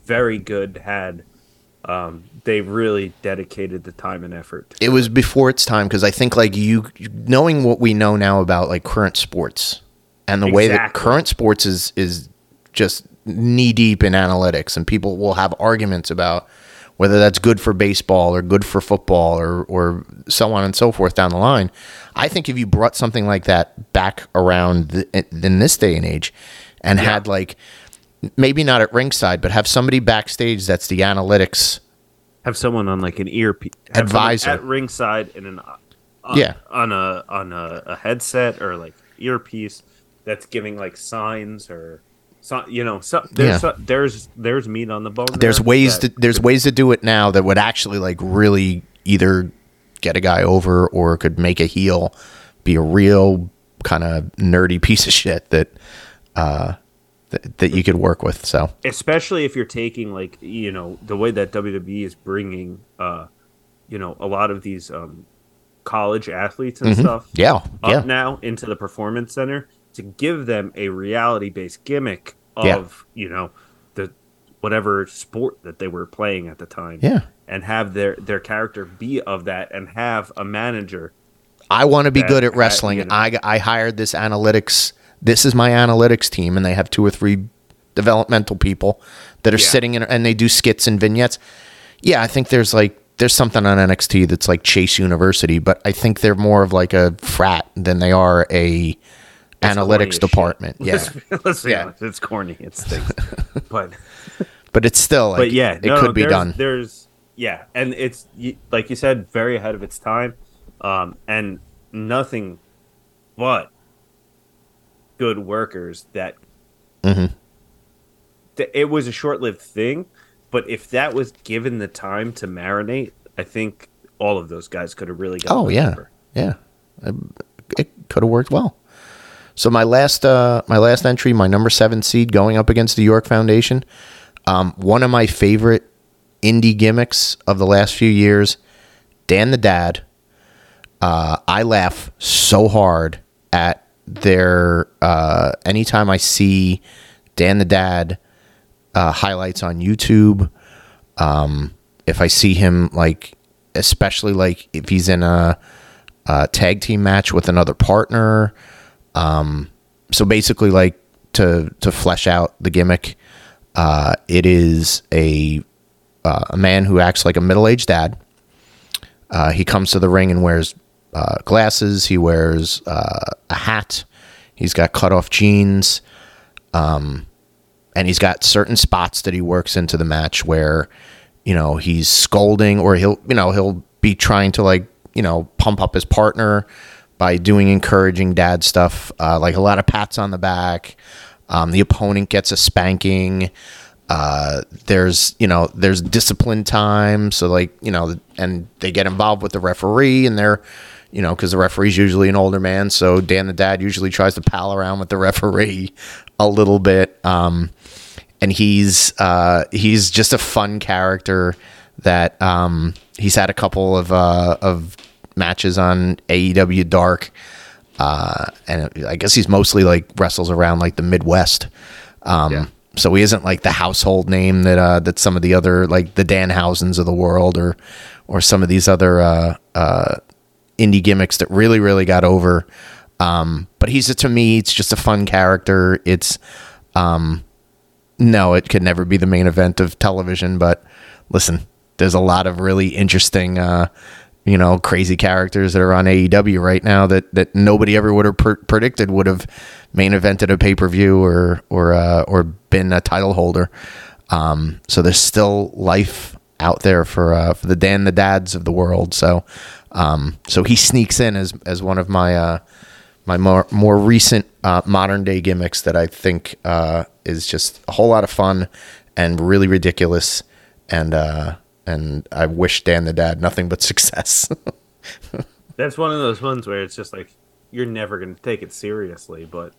very good had um, they really dedicated the time and effort. it was before its time because I think like you knowing what we know now about like current sports and the way that current sports is is just knee deep in analytics and people will have arguments about whether that's good for baseball or good for football or or so on and so forth down the line. I think if you brought something like that back around th- in this day and age and had like maybe not at ringside but have somebody backstage that's the analytics Have someone on like an earpiece Advisor. at ringside in an uh, Yeah. on a on a, a headset or like earpiece that's giving like signs or so, you know so, there's Yeah. so- there's there's meat on the bone. there's there ways that- to there's ways to do it now that would actually like really either get a guy over or could make a heel be a real kind of nerdy piece of shit that uh that, that you could work with so especially if you're taking like you know the way that WWE is bringing uh you know a lot of these um college athletes and stuff Mm-hmm. yeah up yeah now into the performance center to give them a reality based gimmick of Yeah. you know the whatever sport that they were playing at the time Yeah. and have their their character be of that and have a manager I want to be that- good at wrestling. you know. I, I hired this analytics. This is my analytics team, and they have two or three developmental people that are Yeah. sitting in, and they do skits and vignettes. Yeah, I think there's like there's something on NXT that's like Chase University, but I think they're more of like a frat than they are a It's analytics shit. department. Yeah, let's, let's Yeah. honest it's corny it stinks but but it's still like but yeah, it no, could no, be done. There's yeah, and it's like you said, very ahead of its time, um, and nothing but good workers. That Mm-hmm. th- it was a short-lived thing, but if that was given the time to marinate, I think all of those guys could have really got. Oh yeah, yeah, Um, it could have worked well. So my last, uh, my last entry, my number seven seed, going up against the York Foundation. Um, one of my favorite indie gimmicks of the last few years, Dan the Dad. Uh, I laugh so hard at their uh, anytime I see Dan the Dad uh, highlights on YouTube. Um, if I see him like, especially like if he's in a, a tag team match with another partner. Um, so basically, like to to flesh out the gimmick, uh, it is a uh, a man who acts like a middle aged dad. Uh, he comes to the ring and wears uh, glasses. He wears uh, a hat. He's got cut off jeans. Um, and he's got certain spots that he works into the match where, you know, he's scolding or he'll, you know, he'll be trying to like, you know, pump up his partner by doing encouraging dad stuff, uh, like a lot of pats on the back. Um, the opponent gets a spanking. Uh, there's, you know, there's discipline time. So like, you know, and they get involved with the referee and they're, you know, because the referee's usually an older man. So Dan the dad usually tries to pal around with the referee a little bit. Um, and he's uh, he's just a fun character that um, he's had a couple of uh, of matches on AEW Dark, uh, and I guess he's mostly like wrestles around like the Midwest. Um, Yeah. So he isn't like the household name that uh, that some of the other like the Danhausens of the world or or some of these other uh, uh, indie gimmicks that really really got over. Um, but he's to me, it's just a fun character. It's um, no, it could never be the main event of television. But listen, there's a lot of really interesting, uh, you know, crazy characters that are on AEW right now that that nobody ever would have pr- predicted would have main evented a pay per view or or uh, or been a title holder. Um, so there's still life out there for uh, for the Dan the Dads of the world. So um, so he sneaks in as as one of my uh, my more more recent uh, modern day gimmicks that I think uh, is just a whole lot of fun and really ridiculous. And uh, and I wish Dan the Dad nothing but success. That's one of those ones where it's just like you're never going to take it seriously, but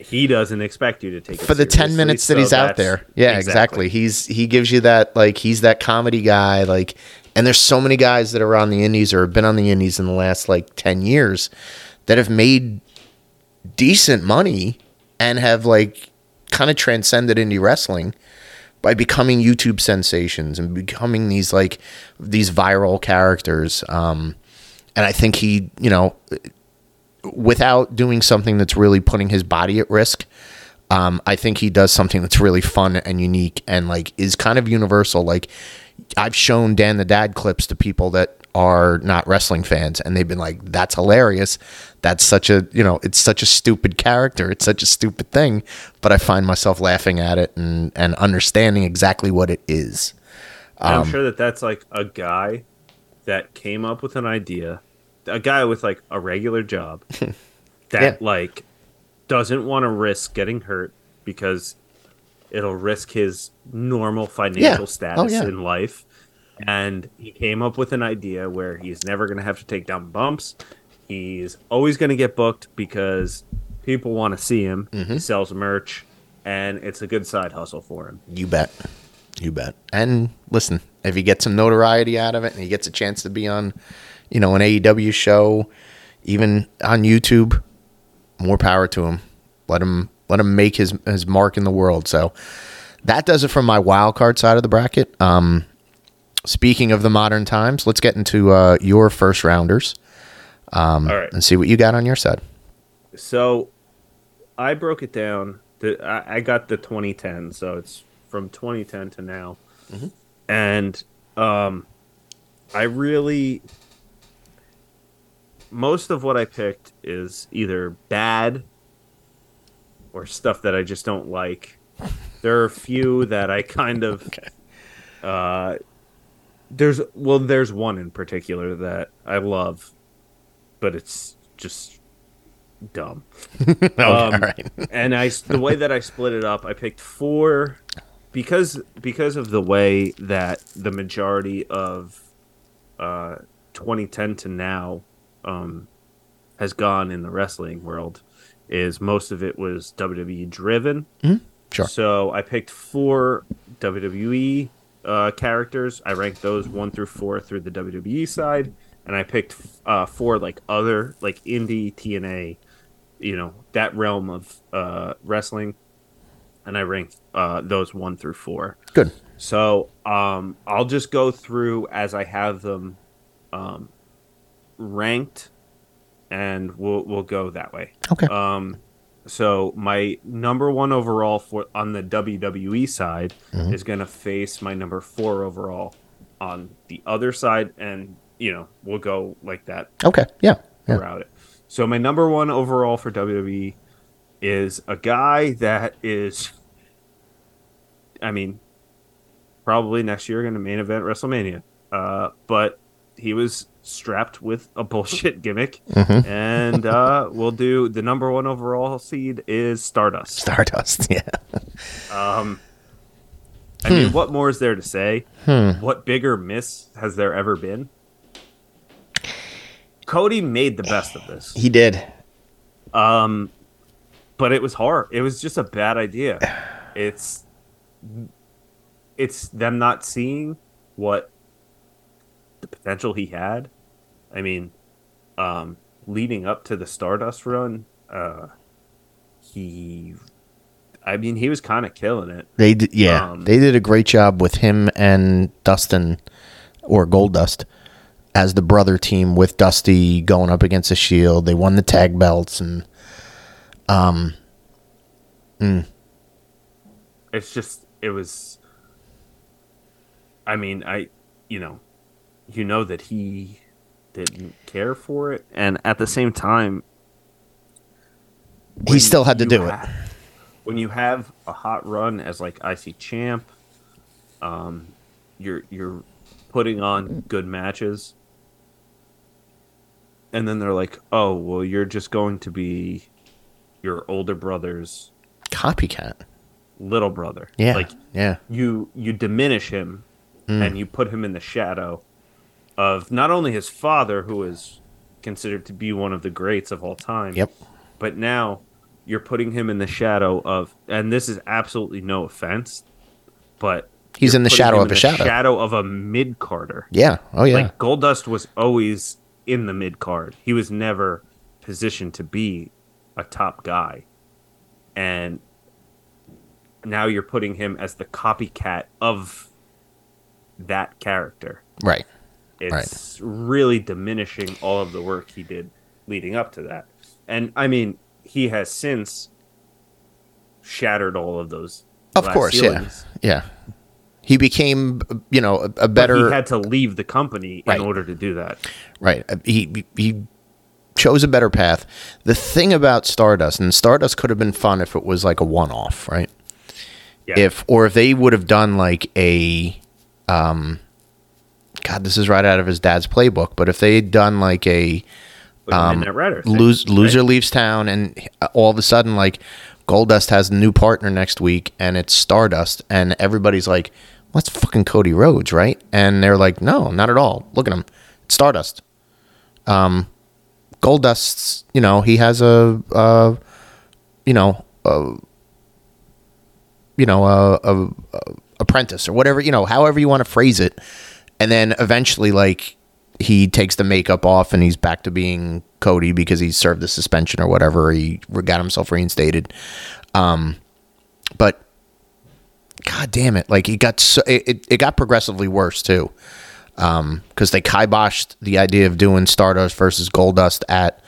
he doesn't expect you to take it for the 10 minutes that so he's out there. Yeah, exactly. He's he gives you that like he's that comedy guy like And there's so many guys that are on the indies or have been on the indies in the last like 10 years that have made decent money and have like kind of transcended indie wrestling by becoming YouTube sensations and becoming these like these viral characters. Um, and I think he, you know, without doing something that's really putting his body at risk, um, I think he does something that's really fun and unique and like is kind of universal. Like I've shown Dan the Dad clips to people that are not wrestling fans and they've been like that's hilarious that's such a you know it's such a stupid character it's such a stupid thing but i find myself laughing at it and and understanding exactly what it is And I'm um, sure that that's like a guy that came up with an idea, a guy with like a regular job that Yeah. like doesn't want to risk getting hurt because it'll risk his normal financial Oh, status yeah. in life. And he came up with an idea where he's never going to have to take down bumps. He's always going to get booked because people want to see him. Mm-hmm. He sells merch, and it's a good side hustle for him. You bet. You bet. And listen, if he gets some notoriety out of it and he gets a chance to be on, you know, an AEW show, even on YouTube, more power to him. Let him let him make his his mark in the world. So that does it from my wild card side of the bracket. Um speaking of the modern times, let's get into uh your first rounders right. and see what you got on your side. So I broke it down. The, I, I got the 2010, so it's from 2010 to now. And um, I really. Most of what I picked is either bad or stuff that I just don't like. There are a few that I kind of. Uh, there's well, there's one in particular that I love, but it's just dumb. Okay, Um, right. and I the way that I split it up, I picked four because because of the way that the majority of uh, 2010 to now um, has gone in the wrestling world is most of it was WWE driven. Sure. So I picked four WWE uh, characters. I ranked those one through four through the WWE side, and I picked uh, four like other like indie TNA, you know that realm of uh, wrestling, and I ranked uh, those one through four. Good. So um, I'll just go through as I have them um, ranked, and we'll we'll go that way. Okay. Um, so my number one overall for on the WWE side is going to face my number four overall on the other side, and you know we'll go like that okay. Yeah. Yeah. throughout it. So my number one overall for WWE is a guy that is, I mean, probably next year going to main event WrestleMania. Uh, but he was strapped with a bullshit gimmick, and uh, we'll do the number one overall seed is Stardust. Stardust. Yeah. Um, I mean, what more is there to say? What bigger miss has there ever been? Cody made the best of this. He did. Um, but it was hard. It was just a bad idea. It's it's them not seeing what the potential he had. I mean, um, leading up to the Stardust run, uh, he, I mean, he was kind of killing it. They did, yeah, Um, they did a great job with him and Dustin or Gold Dust as the brother team with Dusty going up against the Shield. They won the tag belts and um It's just it was. I mean, I, you know, you know that he didn't care for it, and at the same time, he still had to do it. When you have a hot run as like IC champ, um, you're you're putting on good matches, and then they're like, "Oh, well, you're just going to be your older brother's Copycat. little brother." Yeah. like yeah. you you diminish him Hmm. and you put him in the shadow of not only his father, who is considered to be one of the greats of all time, Yep. but now you're putting him in the shadow of, and this is absolutely no offense, but He's in the shadow of a shadow. shadow of a mid carder. Yeah. Oh yeah. Like Goldust was always in the mid card. He was never positioned to be a top guy. And now you're putting him as the copycat of that character. right. It's really diminishing all of the work he did leading up to that. And I mean, he has since shattered all of those. Of course. ceilings. Yeah. Yeah. He became, you know, a, a But better. he had to leave the company Right. in order to do that. Right. Uh, He he chose a better path. The thing about Stardust, and Stardust could have been fun if it was like a one-off, right? Yeah. If or if they would have done like a, um, God, this is right out of his dad's playbook. But if they had done like a um, Rider thing, lose, loser right? leaves town, and all of a sudden, like Goldust has a new partner next week, and it's Stardust, and everybody's like, well, "That's fucking Cody Rhodes, right?" And they're like, "No, not at all. Look at him, it's Stardust." Um, Goldust's, you know, he has a, uh, you know, a, you know, a, a, a apprentice or whatever, you know, however you want to phrase it, and then eventually, like, he takes the makeup off and he's back to being Cody because he served the suspension or whatever. He got himself reinstated. Um, but god damn it, like he got so it, it, it got progressively worse too. Um, because they kiboshed the idea of doing Stardust versus Goldust at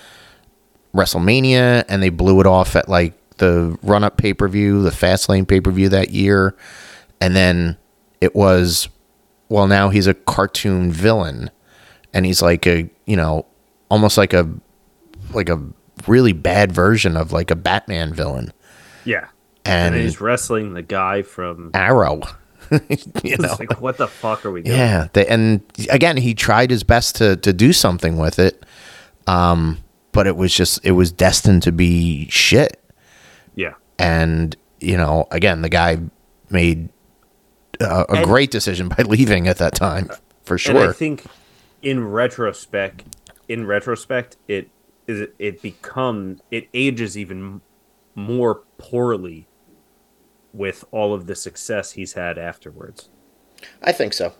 WrestleMania, and they blew it off at like the run up pay per view, the Fastlane pay per view that year, and then it was, well, now he's a cartoon villain, and he's like a you know, almost like a like a really bad version of like a Batman villain, Yeah. and, And he's wrestling the guy from. Arrow. you know, like, what the fuck are we doing? Yeah, they, and again, he tried his best to to do something with it, um, but it was just it was destined to be shit. Yeah. And you know, again, the guy made uh, a And- great decision by leaving at that time, for And I think in retrospect, in retrospect, it is it become it ages even more poorly with all of the success he's had afterwards. I think so.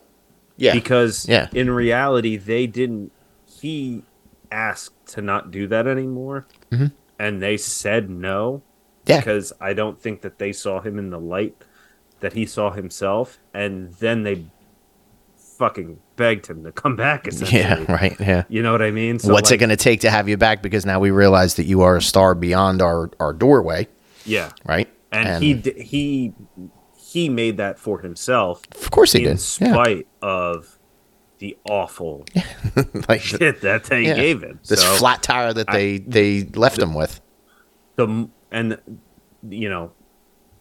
Yeah, Because Yeah. in reality, they didn't. He asked to not do that anymore, Mhm. and they said no yeah, because I don't think that they saw him in the light that he saw himself, and then they fucking begged him to come back. Yeah, right, yeah. You know what I mean? So, What's it going to take to have you back? Because now we realize that you are a star beyond our our doorway, Yeah, right? and, he d- he he made that for himself of course he in did. In spite of the awful like shit that they yeah. gave him. this So, flat tire that they they left him with. the and you know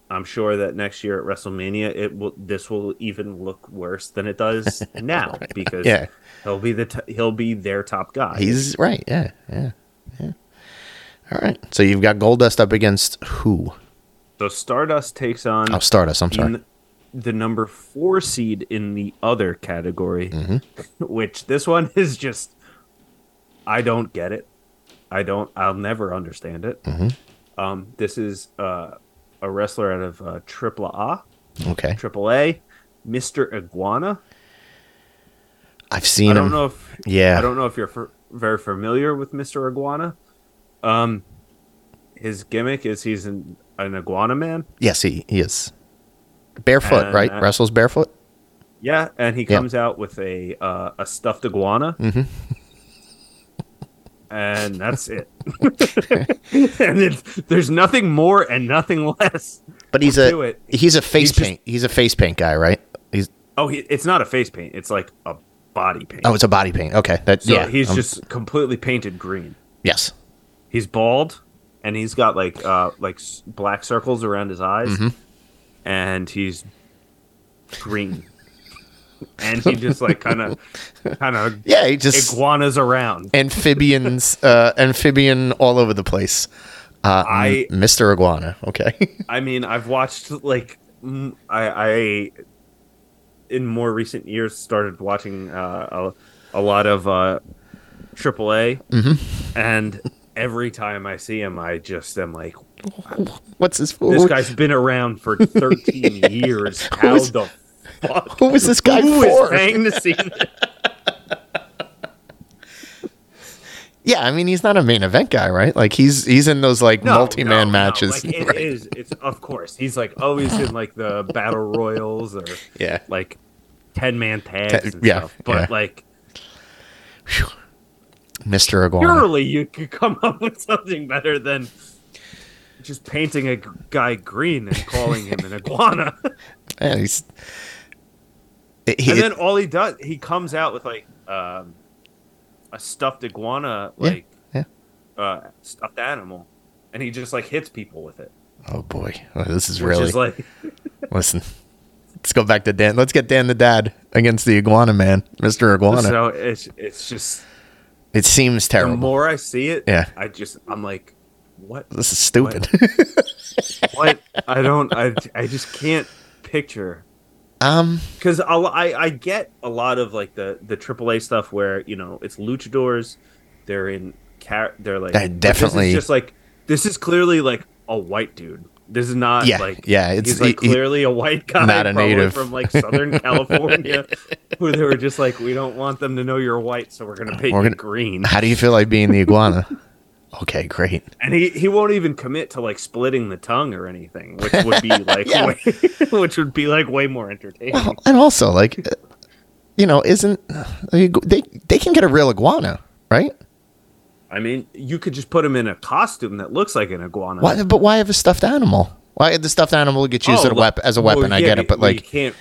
i'm sure that next year at wrestlemania it will this will even look worse than it does now because Yeah. he'll be the t- he'll be their top guy He's right. Yeah, yeah, yeah. All right. So you've got Goldust up against who? so stardust takes on Oh, Stardust. I'm sorry. the number four seed in the other category Mm-hmm. which this one is just i don't get it i don't i'll never understand it Mm-hmm. um this is uh a wrestler out of uh triple a Okay. triple a mr iguana I've seen I don't him. know if Yeah. I don't know if you're f- very familiar with Mr. Iguana. Um, his gimmick is he's an, an iguana man. Yes, he, he is. Barefoot, And, right? uh, Wrestles barefoot. Yeah, and he Yeah. comes out with a uh, a stuffed iguana, Mm-hmm. And that's it. and it's, there's nothing more and nothing less. But he's a it. he's a face He's just- paint. he's a face paint guy, right? He's Oh, he, it's not a face paint; it's like a body paint. oh, it's a body paint. Okay, that so yeah. he's um, just completely painted green. yes. He's bald, and he's got like uh like black circles around his eyes, Mm-hmm. and he's green, and he just like kind of kind of Yeah, he just iguanas around. amphibians, uh, amphibian all over the place. Uh, I- Mr. Iguana. Okay. I mean, I've watched like I I in more recent years started watching uh, a, a lot of uh AAA, Mm-hmm. and every time I see him, I just am like, What's his? this guy's been around for 13 years. How Who's- the fuck? Who was this guy Who is for? paying to see? Yeah, I mean he's not a main event guy, right? Like he's he's in those like No, multi-man no, no. matches. Like, it right? is- It's of course he's like always in like the battle royals or Yeah. like ten man tags Ten- and yeah, stuff. But yeah. like Mr. Iguana. surely you could come up with something better than just painting a guy green and calling him an iguana. Man, he's he, and then all he does, he comes out with like um, a stuffed iguana, like yeah. Uh, stuffed animal, and he just like hits people with it. Oh boy. Oh, this is Which really is like Listen. Let's go back to Dan. Let's get Dan the dad against the iguana man, Mr. Iguana. so it's it's just it seems terrible. the more I see it, Yeah. I just I'm like, what? this is stupid. What? I don't. I I just can't picture um because I I get a lot of like the the AAA stuff where you know it's luchadors, they're in car they're like Uh, but definitely. This is just like this is clearly like a white dude. This is not Yeah, like yeah, it's- he's like he- clearly a white guy, not a native. from like Southern California, who they were just like, we don't want them to know you're white, so we're gonna paint We're you gonna- green. how do you feel like being the iguana? okay, great. And he, he won't even commit to like splitting the tongue or anything, which would be like Yeah. way, which would be like way more entertaining. Well, and also like uh, you know, isn't they they can get a real iguana, right? I mean, you could just put him in a costume that looks like an iguana. Why but why have a stuffed animal? Why the stuffed animal gets used Oh, as a weapon as a well, weapon, I get it, but well, you like can't.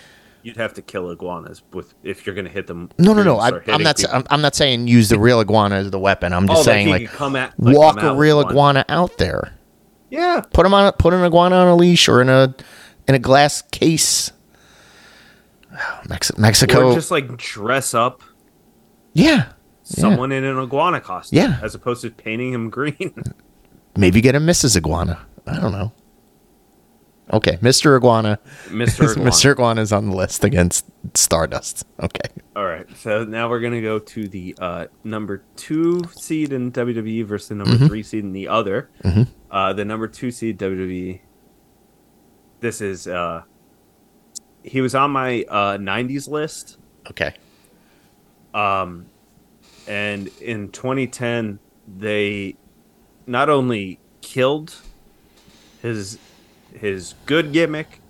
You'd have to kill iguanas with if you're gonna hit them. no, no, no. I, I'm not. people. I'm, I'm not saying use the real iguana as the weapon. I'm just Oh, saying like come at, like, walk a real one. iguana out there. Yeah, Put him on. Put an iguana on a leash or in a in a glass case. Mex- Mexico. or just like dress up yeah. someone in an iguana costume. Yeah. as opposed to painting him green. Maybe get a Mrs. Iguana. I don't know. Okay, Mr. Iguana. Mr. Iguana. Mr. Iguana is on the list against Stardust. Okay. All right, so now we're gonna go to the uh, number two seed in WWE versus the number Mm-hmm. three seed in the other. Uh, the number two seed WWE. This is uh, he was on my uh, '90s list, Okay. um, and in 2010 they not only killed his his good gimmick,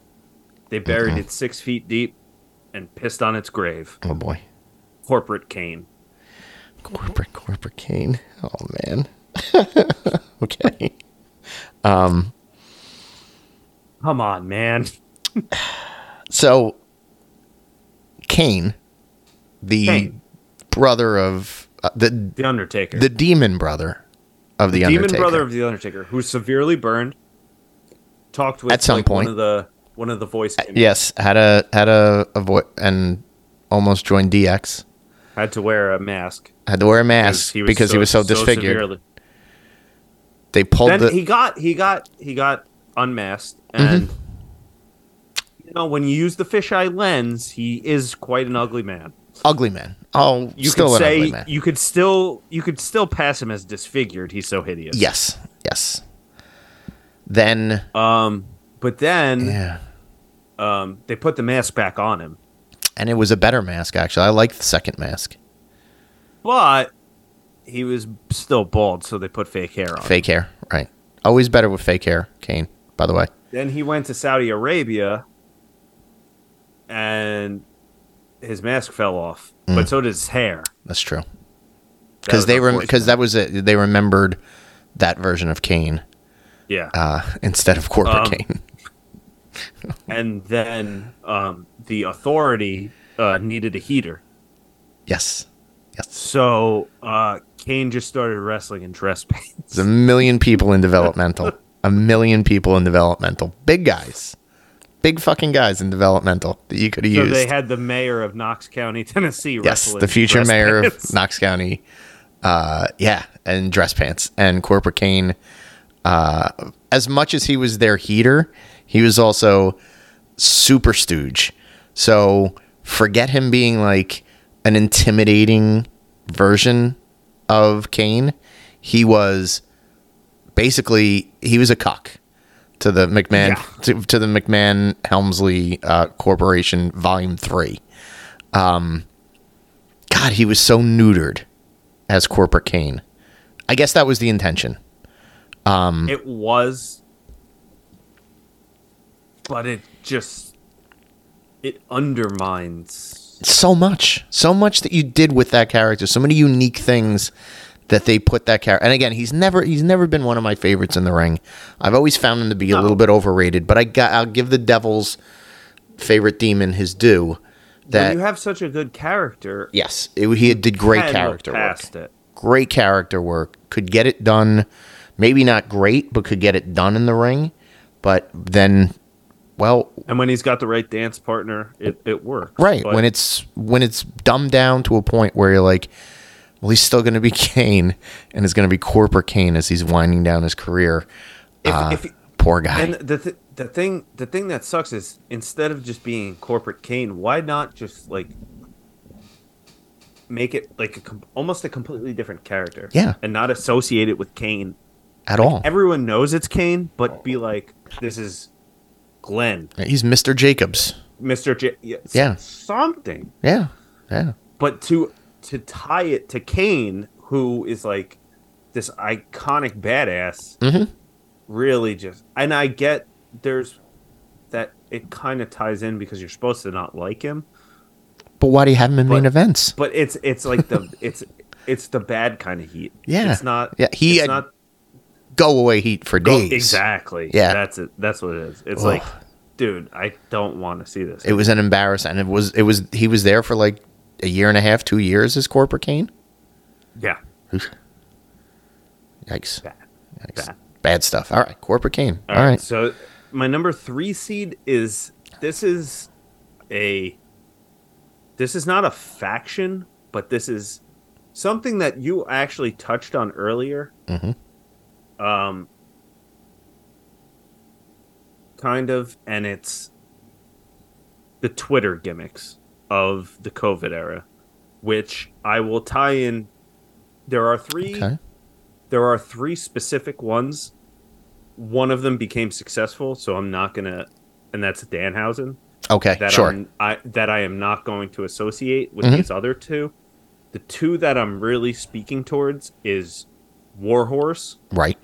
they buried Mhm. it six feet deep and pissed on its grave. Oh boy. Corporate Kane. Corporate corporate Kane. Oh man. okay. Um Come on, man. so Kane, the Kane. brother of uh, the The Undertaker. the demon brother of the, the demon Undertaker. brother of the Undertaker, who's severely burned. Talked with At some like, point. one of the one of the voice gimmicks. Yes, had a had a, a vo- and almost joined DX. had to wear a mask Had to wear a mask because he was so, disfigured. severely- they pulled Then the he got he got he got unmasked, Mm-hmm. and you know when you use the fisheye lens, he is quite an ugly man. ugly man. Oh, You still could say you could still you could still pass him as disfigured. He's so hideous. yes, yes. Then Um, but then yeah, um, they put the mask back on him. and it was a better mask actually. I like the second mask. But he was still bald, so they put fake hair on. him. Fake hair, right? Always better with fake hair, Kane. By the way, Then he went to Saudi Arabia, and his mask fell off, but so did his hair. that's true. Because they rem- because that was it. They remembered that version of Kane yeah. uh, instead of corporate Um, Kane. and then um, the authority uh, needed a heater, Yes, yes. so uh, Kane just started wrestling in dress pants. There's a million people in developmental. a million people in developmental. Big guys. Big fucking guys in developmental that you could have So used. they had the mayor of Knox County, Tennessee, yes, the future mayor pants. of Knox County. Uh, yeah, and dress pants and corporate Kane. Uh, as much as he was their heater, he was also super stooge. So forget him being like an intimidating version of Kane. He was basically he was a cuck. to the McMahon Yeah. to, to the McMahon Helmsley uh, Corporation Volume Three. Um, God, he was so neutered as Corporate Kane. I guess that was the intention. Mm. It was, but it just it undermines. So much, so much that you did with that character. So many unique things that they put that character. And again, he's never he's never been one of my favorites in the ring. I've always found him to be a little bit overrated. But I got I'll give the Devil's favorite demon his due. When That you have such a good character, yes, it, he did great character work. it. great character work. Could get it done, maybe not great, but could get it done in the ring. But then, well, And when he's got the right dance partner, it, it works. right But when it's when it's dumbed down to a point where you're like, well, he's still going to be Kane, and it's going to be corporate Kane as he's winding down his career. if, Uh, if poor guy. and the th- the thing the thing that sucks is instead of just being corporate Kane, why not just like make it like a com- almost a completely different character? Yeah. and not associate it with Kane. At all. Everyone knows it's Kane, but be like, this is Glenn, He's Mr. Jacobs. Mister J. Yeah, something. Yeah, yeah, But to to tie it to Kane, who is like this iconic badass, mm-hmm. really just and I get there's that it kind of ties in because you're supposed to not like him, but why do you have him in main events? but it's it's like the it's it's the bad kind of heat. Yeah. it's not. Yeah, he not Go away heat for days. exactly. Yeah. that's it. That's what it is. It's Ugh. like, dude, I don't want to see this. It was an embarrassment. It was. It was. He was there for like a year and a half, two years as corporate Kane. yeah, Oof. Yikes. bad. Yikes. Bad. Bad stuff. All right, corporate Kane. All All right. right. So my number three seed is this is a this is not a faction, but this is something that you actually touched on earlier. Mhm. Um, kind of, and it's the Twitter gimmicks of the COVID era, which I will tie in. There are three Okay. there are three specific ones. One of them became successful, so I'm not gonna, and that's Danhausen. Okay. That sure. I'm, I that I am not going to associate with Mhm. these other two. The two that I'm really speaking towards is Warhorse right.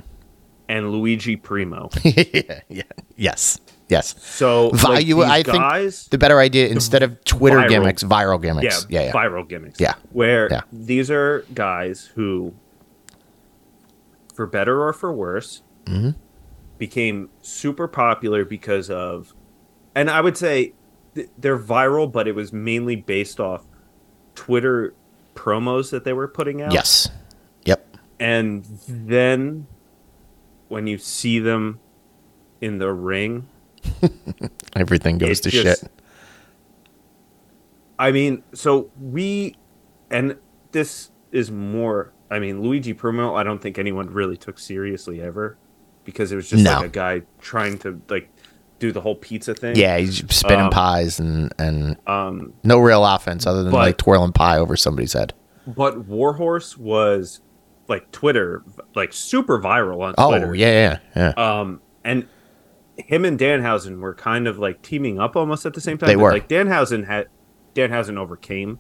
And Luigi Primo. yeah. Yeah. Yes. Yes. So like, Value. these I think the better idea instead of Twitter viral- gimmicks, viral gimmicks. Yeah. Yeah. viral gimmicks. Yeah. where Yeah. these are guys who, for better or for worse, Mhm. became super popular because of, and I would say th- they're viral, but it was mainly based off Twitter promos that they were putting out. Yes. Yep. and then when you see them in the ring, Everything goes to just- shit. I mean, so we, and this is more. I mean, Luigi Primo. I don't think anyone really took seriously ever, because it was just No. like a guy trying to like do the whole pizza thing. Yeah. He's spinning Um, pies and and Um, no real offense other than but- like twirling pie over somebody's head. but Warhorse was like Twitter, like super viral on Oh Twitter. yeah. Yeah. Yeah. Um, and him and Danhausen were kind of like teaming up almost at the same time. They were. Like Danhausen had Danhausen overcame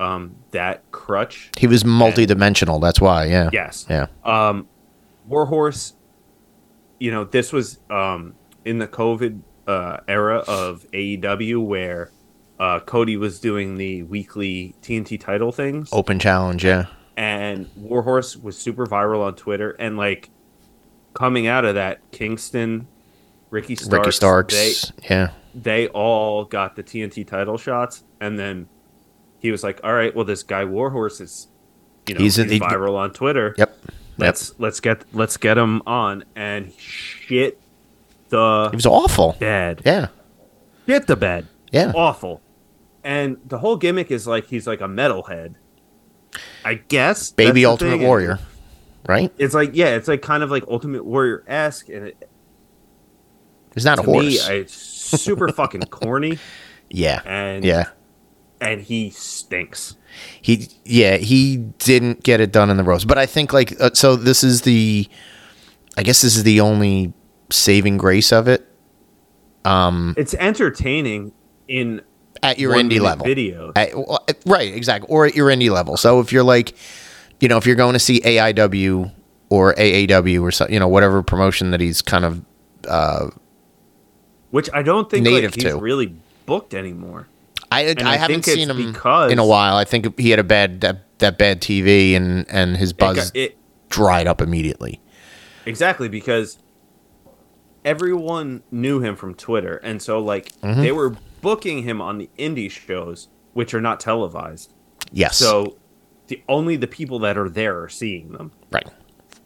um that crutch. he was multi-dimensional. That's why. Yeah. Yes. Yeah. Um, Warhorse. You know, this was um in the COVID uh, era of AEW where uh, Cody was doing the weekly TNT title things, Open challenge. Yeah. And Warhorse was super viral on Twitter, and like coming out of that, Kingston, Ricky Starks, Ricky Starks. they yeah. they all got the TNT title shots, and then he was like, "All right, well, this guy Warhorse is, you know, He's a- viral on Twitter. Yep. Let's let's get let's get him on." And shit, It the was awful. Bad, Yeah. shit the bed, Yeah. awful. And the whole gimmick is like he's like a metalhead. I guess Baby Ultimate. Warrior. Right? It's like yeah, it's like kind of like Ultimate Warrior esque, and it, He's not a to me, horse. it's super fucking corny, yeah. and Yeah. and he stinks. He yeah, he didn't get it done in the roast. But I think like uh, so this is the I guess this is the only saving grace of it Um, It's entertaining in at your indie level. videos. At- well, at- right, exactly. Or at your indie level. So if you're like, you know, if you're going to see AIW or AAW or so, you know, whatever promotion that he's kind of uh, which I don't think Native like, he's to. really booked anymore. I, I, I haven't seen him because- in a while. I think he had a bad that, that bad TV and and his It buzz got- it, dried up immediately. exactly because everyone knew him from Twitter, and so like Mm-hmm. they were booking him on the indie shows, which are not televised. Yes. So the only the people that are there are seeing them. right.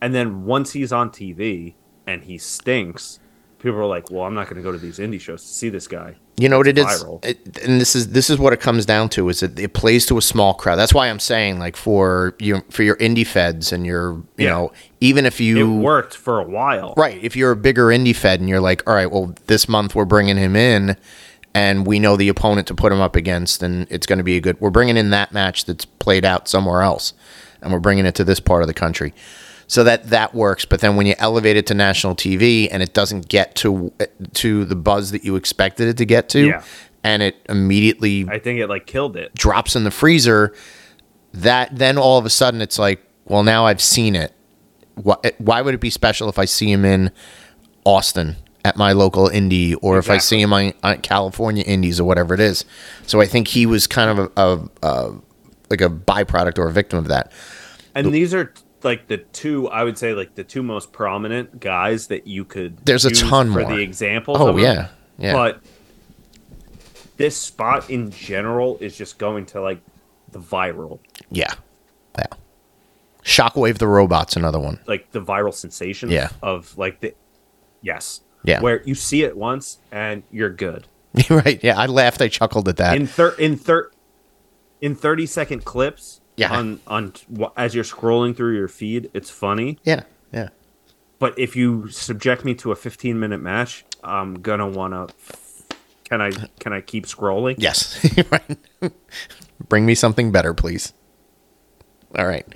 And then once he's on TV and he stinks, people are like, "Well, I'm not going to go to these indie shows to see this guy." You know what it is. It- and this is this is what it comes down to is that it plays to a small crowd. That's why I'm saying like for you for your indie feds and your you Yeah. know even if you It worked for a while. Right. If you're a bigger indie fed and you're like, all right, well, this month we're bringing him in and we know the opponent to put him up against and it's going to be a good, we're bringing in that match that's played out somewhere else and we're bringing it to this part of the country. So that that works, but then when you elevate it to national TV and it doesn't get to to the buzz that you expected it to get to, Yeah. and it immediately I think it like killed it. drops in the freezer, that then all of a sudden it's like, well, now I've seen it. Why, why would it be special if I see him in Austin at my local indie, or if I see him on, on California indies or whatever it is? So I think he was kind of a, a, a like a byproduct or a victim of that. And these are like the two, I would say, like the two most prominent guys that you could. There's a ton for more. the examples. Oh yeah, yeah, But this spot in general is just going to like the viral, yeah, yeah. Shockwave the robot's another one. like the viral sensation. Yeah. Of like the, yes. Yeah. Where you see it once and you're good. right? Yeah, I laughed, I chuckled at that. in thir- in thir- in 30 second clips Yeah. on on as you're scrolling through your feed it's funny yeah, yeah. but if you subject me to a 15 minute match i'm gonna wanna can i can i keep scrolling Yes. right. Bring me something better, please. All right.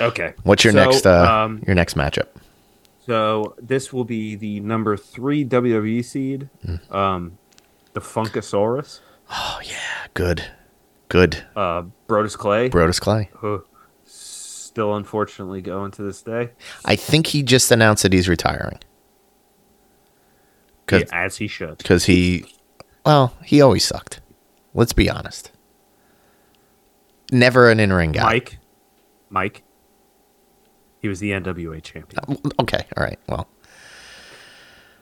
okay What's your So, next uh um, your next matchup? So this will be the number three wwe seed Hmm. um the funkasaurus Oh yeah, good. Good. uh brodus clay Brodus Clay. who still unfortunately going to this day I think he just announced that he's retiring. Cuz Yeah, as he should cuz he well, he always sucked. Let's be honest. Never an in-ring guy. Mike, Mike, he was the NWA champion. Um, okay, all right. Well,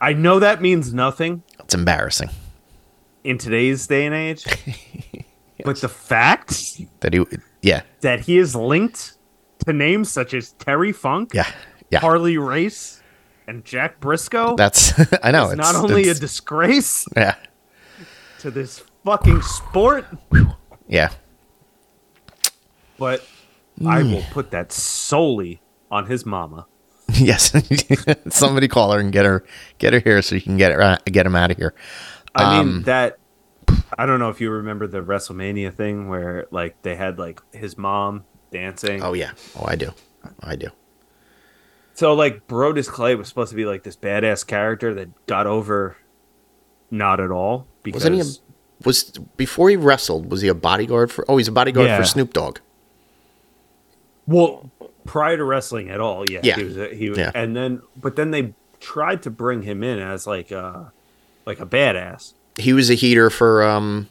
I know that means nothing it's embarrassing in today's day and age, but the fact that he yeah. that he is linked to names such as Terry Funk, Yeah. Yeah. Harley Race, and Jack Brisco That's I know. is not only a disgrace yeah. to this fucking sport, Yeah. but I will mm. put that solely on his mama. Yes. Somebody call her and get her get her here so you can get it right, get him out of here. I Um, mean that. I don't know if you remember the WrestleMania thing where like they had like his mom dancing. Oh yeah. Oh, I do. I do. So like Brodus Clay was supposed to be like this badass character that got over not at all because Wasn't he a, was before he wrestled? Was he a bodyguard for? Oh, he's a bodyguard Yeah. for Snoop Dogg. well prior to wrestling at all, yeah, Yeah. he was a, he was, Yeah. and then but then they tried to bring him in as like a like a badass. He was a heater for um,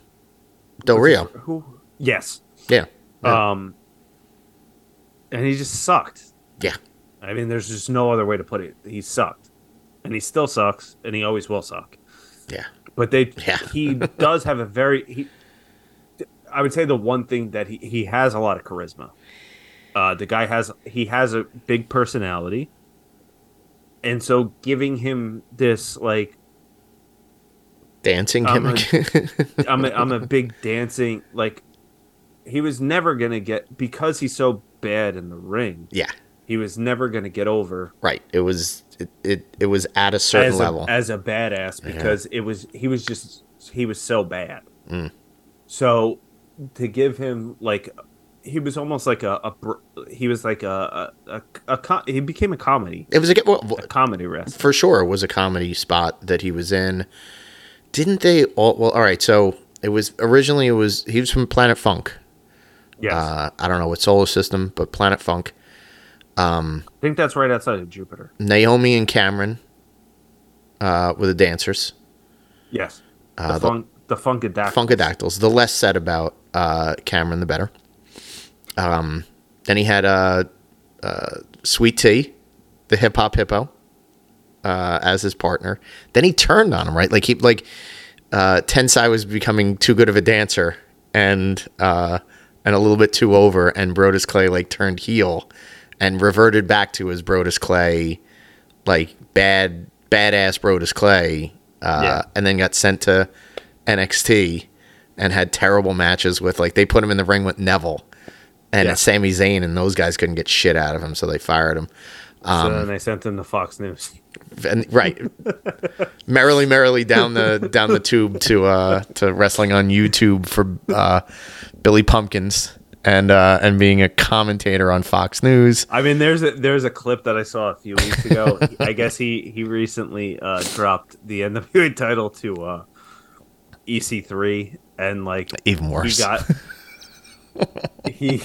Del Rio. Who? Yes. Yeah. Yeah. Um and he just sucked. yeah. I mean, there's just no other way to put it. He sucked, and he still sucks, and he always will suck. Yeah. But they, Yeah. he does have a very. He, I would say the one thing that he he has a lot of charisma. Uh, the guy has he has a big personality, and so giving him this like Dancing I'm gimmick. I'm a, I'm a big dancing like he was never gonna get because he's so bad in the ring. yeah. He was never gonna get over Right. It was it it, it was at a certain as level. a, as a badass because it was he was just he was so bad. Mm. So to give him like he was almost like a, a he was like a a, a, a he became a comedy It was a well, a comedy wrestler. for sure it was a comedy spot that he was in. Didn't they all? Well, all right. So it was originally it was he was from Planet Funk. Yes, Uh, I don't know what solar system, but Planet Funk. Um, I think that's right outside of Jupiter. Naomi and Cameron uh, were the dancers. Yes, the Uh, the- funk the funkadactyl. Funkadactyls. The less said about uh, Cameron, the better. Um, then he had uh, uh, Sweet T, the hip hop hippo, uh, as his partner. Then he turned on him, right? Like he like uh, Tensai was becoming too good of a dancer and uh, and a little bit too over, and Brodus Clay like turned heel and reverted back to his Brodus Clay, like bad badass Brodus Clay, uh, Yeah. and then got sent to NXT and had terrible matches with like they put him in the ring with Neville and Yeah. Sami Zayn, and those guys couldn't get shit out of him, so they fired him. so then they sent him to Fox News. and right merrily merrily down the down the tube to uh to wrestling on youtube for uh billy pumpkins and uh and being a commentator on fox news I mean, there's a there's a clip that I saw a few weeks ago. I guess he he recently uh, dropped the NWA title to uh, EC3, and like even worse, he got he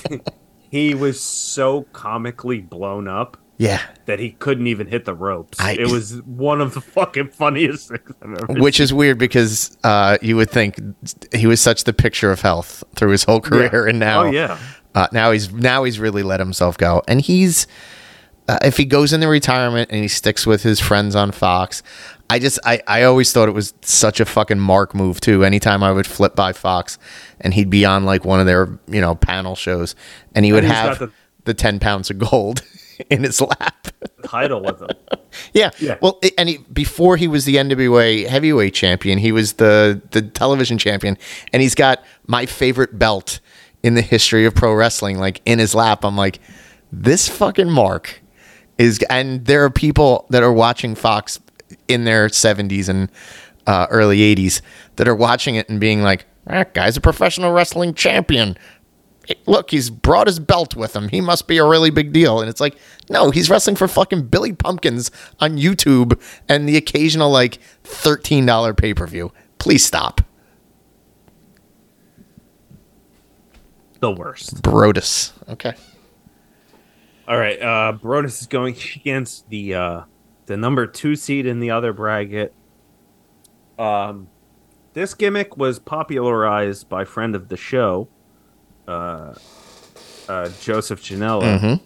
he was so comically blown up yeah that he couldn't even hit the ropes. I- it was one of the fucking funniest things I've ever. which is weird because uh you would think he was such the picture of health through his whole career and now oh yeah, Uh, now he's now he's really let himself go, and he's uh, if he goes into retirement and he sticks with his friends on Fox, I just I I always thought it was such a fucking mark move too. Anytime I would flip by Fox, and he'd be on like one of their you know panel shows, and he would he's have the- the ten pounds of gold in his lap. title with him. Yeah. Yeah. Well, and he, before he was the NWA heavyweight champion, he was the the television champion, and he's got my favorite belt in the history of pro wrestling, like in his lap. I'm like, this fucking mark is, and there are people that are watching Fox in their 70s and uh, early 80s that are watching it and being like, that guy's a professional wrestling champion look, he's brought his belt with him. He must be a really big deal. And it's like, no, he's wrestling for fucking Billy Pumpkins on YouTube and the occasional like $13 pay per view. Please stop. The worst. Brodus. Okay. All right, uh, Brodus is going against the uh, the number two seed in the other bracket. Um, this gimmick was popularized by friend of the show, uh, uh, Joseph Janela.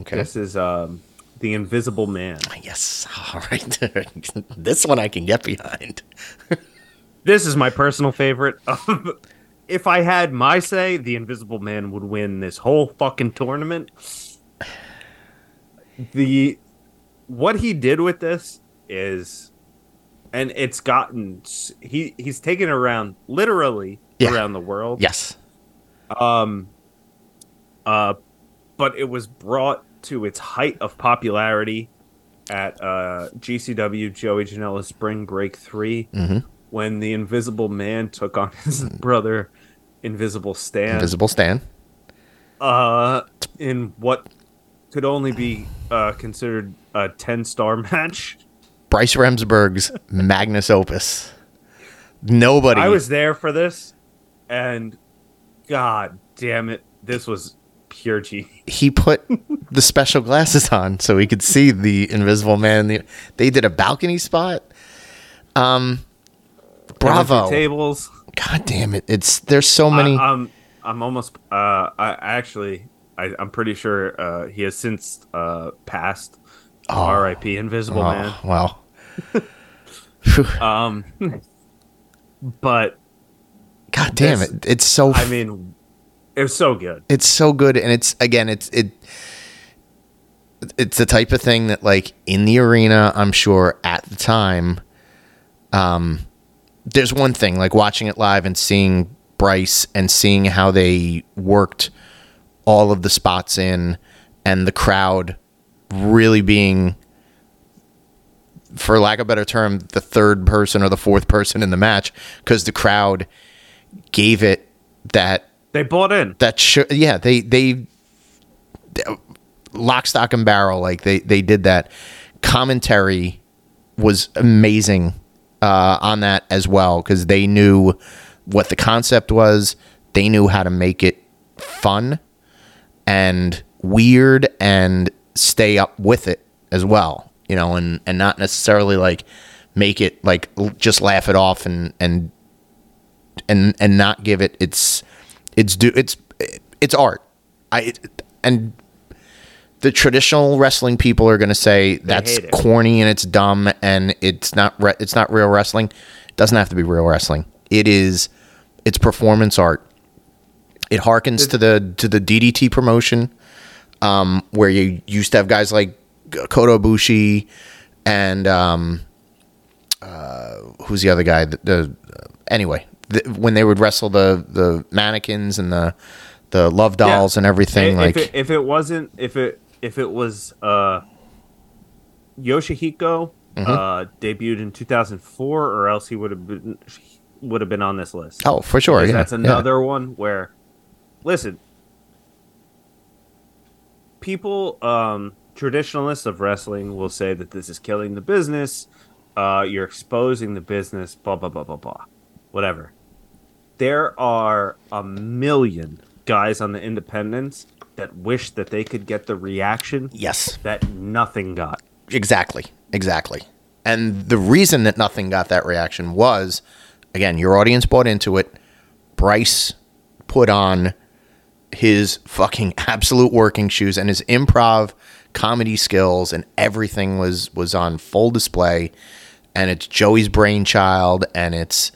Okay. This is um, the Invisible Man. Yes. All right. this one I can get behind. This is my personal favorite. if I had my say, the Invisible Man would win this whole fucking tournament. The what he did with this is, and it's gotten he he's taken it around literally Yeah. around the world. Yes. Um. Uh, but it was brought to its height of popularity at uh, GCW Joey Janela's Spring Break 3 Mhm. when the Invisible Man took on his brother Invisible Stan. Invisible Stan. uh, in what could only be uh, considered a 10 star match. Bryce Remsburg's Magnus Opus. Nobody. I was there for this, and god damn it, this was pure G. he put the special glasses on so he could see the invisible man. The- They did a balcony spot. Um, bravo! Tables. God damn it! It's there's so many. I, am I'm almost. Uh, I actually, I, I'm pretty sure uh, he has since uh, passed. Oh. R.I.P. Invisible oh, wow. Um, but God damn this- it! It's so I mean, it's so good. it's so good, and it's again, it's it. It's the type of thing that, like in the arena, I'm sure at the time, um, there's one thing like watching it live and seeing Bryce and seeing how they worked all of the spots in, and the crowd really being, for lack of a better term, the third person or the fourth person in the match because the crowd gave it that They bought in. that sh- yeah they they lock stock and barrel like they they did that. Commentary was amazing uh, on that as well because they knew what the concept was. They knew how to make it fun and weird and stay up with it as well you know and and not necessarily like make it like just laugh it off and and and and not give it its it's do it's it's art. I and the traditional wrestling people are going to say that's corny and it's dumb and it's not re- it's not real wrestling. It doesn't have to be real wrestling. It is it's performance art it harkens to the to the DDT promotion um, where you used to have guys like Kota Ibushi and um, uh, who's the other guy? The, the anyway, the, when they would wrestle the the mannequins and the the love dolls Yeah. and everything, if, like if it, if it wasn't if it if it was uh Yoshihiko Mm-hmm. uh debuted in 2004 or else he would have been would have been on this list. oh, for sure, yeah, that's yeah. another one where listen. People um traditionalists of wrestling will say that this is killing the business uh you're exposing the business blah blah blah blah blah. Whatever. There are a million guys on the independents that wish that they could get the reaction Yes, that nothing got. Exactly, exactly. And the reason that nothing got that reaction was, again, your audience bought into it. Bryce put on his fucking absolute working shoes and his improv comedy skills and everything was was on full display and it's Joey's brainchild and it's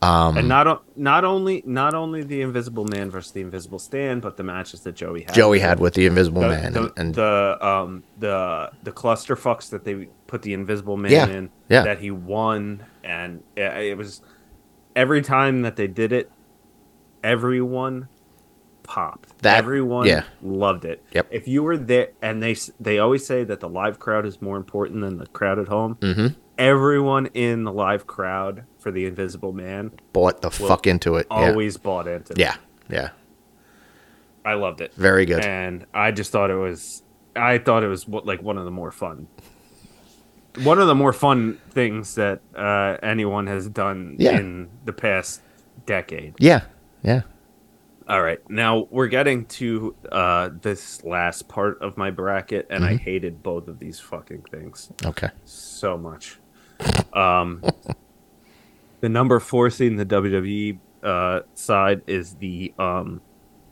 um, and not not only not only the Invisible Man versus the Invisible Stan, but the matches that Joey had. Joey had with the Invisible the, Man the, and, and the um the the cluster fucks that they put the Invisible Man Yeah, in yeah. that he won, and it was every time that they did it, everyone popped. That- everyone yeah. loved it. Yep. If you were there, and they they always say that the live crowd is more important than the crowd at home. Mhm. Everyone in the live crowd for the Invisible Man bought the fuck into it. Yeah. always bought into. it. yeah, yeah, I loved it. very good. and I just thought it was I thought it was like one of the more fun one of the more fun things that uh, anyone has done Yeah. in the past decade. Yeah, yeah. All right, now we're getting to uh, this last part of my bracket, and Mm-hmm. I hated both of these fucking things Okay. so much. Um, the number four seed in the WWE uh, side is the um,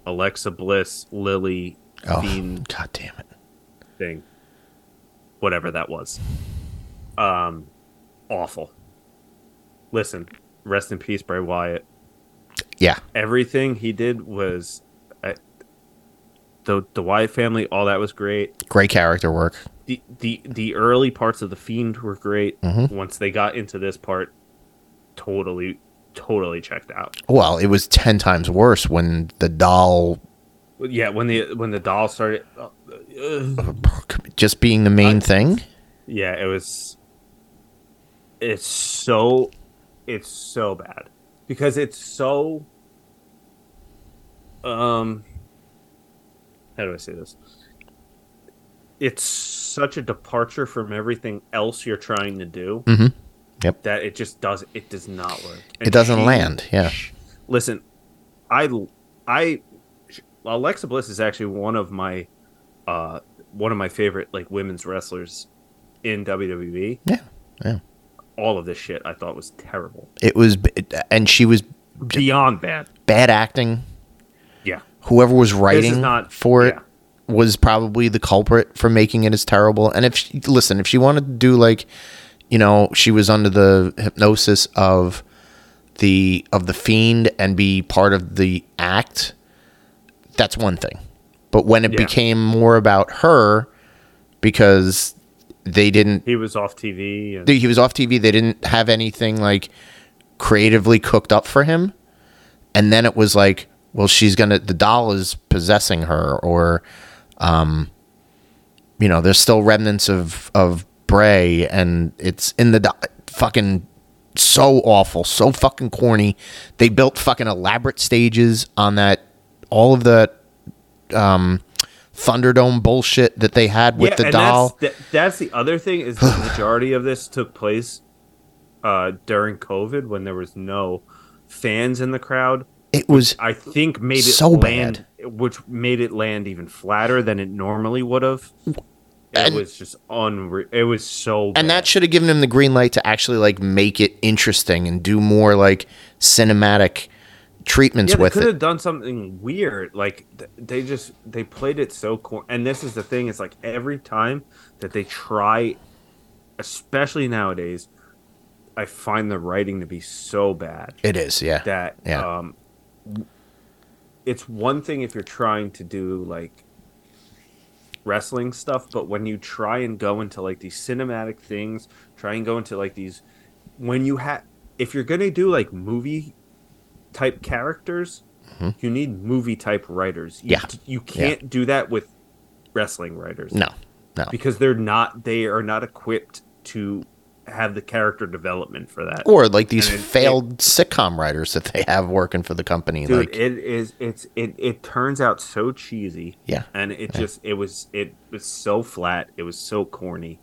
Alexa Bliss Lilly Oh, Fiend god damn it. thing, whatever that was. Um, awful. Listen, rest in peace, Bray Wyatt. Yeah, Everything he did was, the the Wyatt family. All that was great. great character work. the the the early parts of the Fiend were great. Mhm. Once they got into this part, totally totally checked out. Well, it was ten times worse when the doll Yeah, when the when the doll started, uh, just being the main thing. yeah, it was. It's so, it's so bad because it's so. Um. How do I say this? It's such a departure from everything else you're trying to do. Mhm. Yep. That it just does. It does not work. It doesn't land, yeah. Listen, I, I, Alexa Bliss is actually one of my, uh, one of my favorite like women's wrestlers in WWE. Yeah, yeah. All of this shit I thought was terrible, It was, and she was beyond bad. bad acting. Yeah, Whoever was writing not- for it yeah. was probably the culprit for making it as terrible. And if she, listen, if she wanted to do like, you know, she was under the hypnosis of the of the fiend and be part of the act, that's one thing. But when it Yeah. became more about her, because they didn't he was off TV. And, they- he was off TV. They didn't have anything like creatively cooked up for him. And then it was like, well, she's gonna the doll is possessing her, or, um, you know, there's still remnants of of Bray, and it's in the do- fucking so awful, so fucking corny. They built fucking elaborate stages on that all of the um, Thunderdome bullshit that they had with the and doll. That's, that, that's the other thing is the majority of this took place uh, during COVID when there was no fans in the crowd. It was I think made it So land, which made it land even flatter than it normally would have. It And- was just unreal. It was so. and that should have given him the green light to actually like make it interesting and do more like cinematic treatments yeah, they with could it. have done something weird. Like they just they played it so cool. And this is the thing: it's like every time that they try, especially nowadays, I find the writing to be so bad It is, yeah. that Yeah. um, it's one thing if you're trying to do like wrestling stuff, but when you try and go into like these cinematic things, try and go into like these when you have if you're gonna do like movie type characters, you need movie type writers. You, Mm-hmm. Yeah. you can't do that with wrestling writers no, no. because they're not they are not equipped to have the character development for that. Or like these And it- failed sitcom writers that they have working for the company. Dude, like, it is it's it it turns out so cheesy. Yeah. And it just it was it was so flat. It was so corny.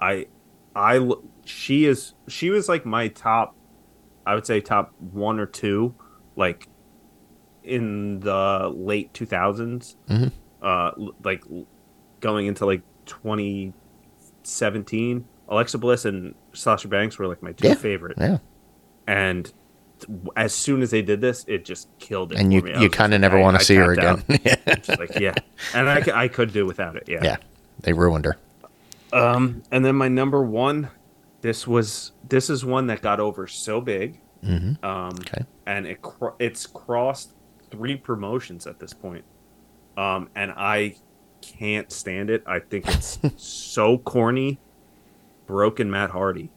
I I she is she was like my top I would say top 1 or 2 like in the late 2000s. Mhm. Uh like going into like 2017, Alexa Bliss and Sasha Banks were like my two Yeah. favorite yeah. and as soon as they did this, it just killed it. And for you. You kind of never want to see her again. yeah. Like yeah, and I, I could do without it. Yeah. yeah. They ruined her. Um, and then my number one, this was this is one that got over so big. Mm-hmm. Um, Okay. and it cr- it's crossed three promotions at this point. Um, and I can't stand it. I think it's so corny. Broken Matt Hardy.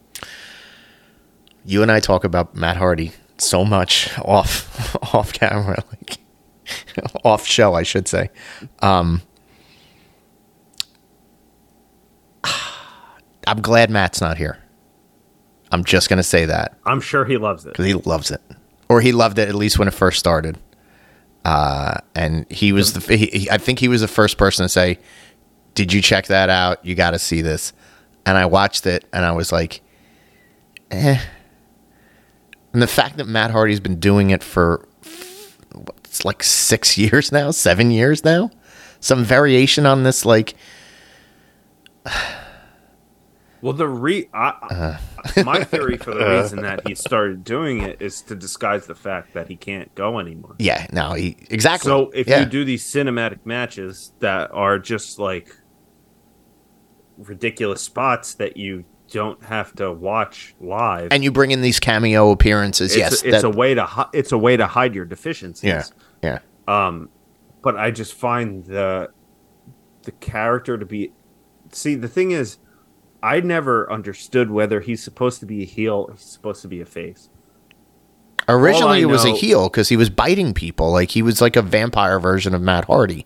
You and I talk about Matt Hardy so much off off camera, like off show, I should say. Um, I'm glad Matt's not here. I'm just gonna say that I'm sure he loves it. because he loves it, or he loved it at least when it first started. Uh, and he was the he, he- I think he was the first person to say, "Did you check that out? You got to see this." And I watched it, and I was like, "Eh." And the fact that Matt Hardy's been doing it for it's like six years now, seven years now, some variation on this, like Well, the re I, I- my theory for the reason that he started doing it is to disguise the fact that he can't go anymore. yeah, no, he exactly. So if yeah. you do these cinematic matches that are just like ridiculous spots that you don't have to watch live, and you bring in these cameo appearances, it's, yes, it's that- a way to hi- it's a way to hide your deficiencies. yeah, yeah. Um, but I just find the the character to be. See, the thing is, I never understood whether he's supposed to be a heel or he's supposed to be a face. Originally, it was a heel because he was biting people. Like he was like a vampire version of Matt Hardy,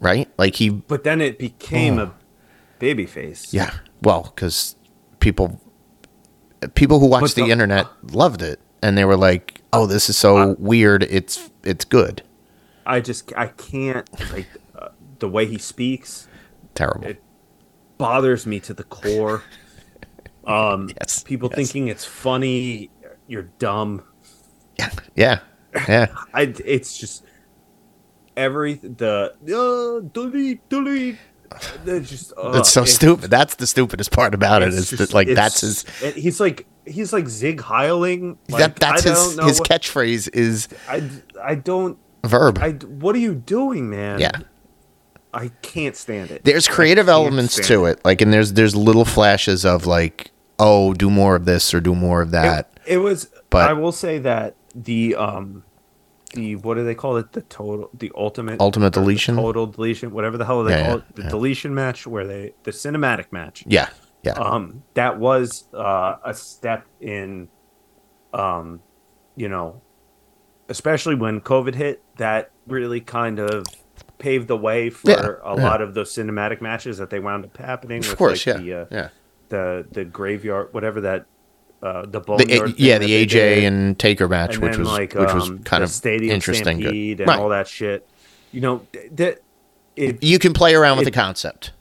right? Like he, But then it became a baby face. Oh. yeah. Well, because people, people who watched the, the- internet loved it, and they were like, "Oh, this is so Uh, weird. It's it's good." I just I can't like uh, the way he speaks Terrible. It- bothers me to the core. Um, Yes, people yes. thinking it's funny, you're dumb. yeah, yeah, yeah. I it's just every the uh, delete delete. Just uh, It's so stupid. That's the stupidest part about it's just- that like that's his He's like he's like Zig Heiling. Like, that that's I his his what- catchphrase is I I don't. verb. I what are you doing, man? yeah. I can't stand it. there's creative elements to it. Like and there's there's little flashes of like, oh, do more of this or do more of that. It, it was, But- I will say that the um, the what do they call it? The total, the ultimate, Ultimate deletion? total deletion, whatever the hell they Yeah, call yeah, it, the yeah. deletion match, where they the cinematic match. yeah. Yeah. Um, that was uh, a step in, um, you know, especially when COVID hit. That really kind of paved the way for Yeah, a yeah. lot of those cinematic matches that they wound up happening. of with, course, like, yeah. The, uh, yeah. the the graveyard, whatever that uh, the The, yeah, the AJ did, and Taker match, and which then, was like which was um, kind of stadium interesting. Stampede and Right. all that shit. You know, that You can play around with it- the concept.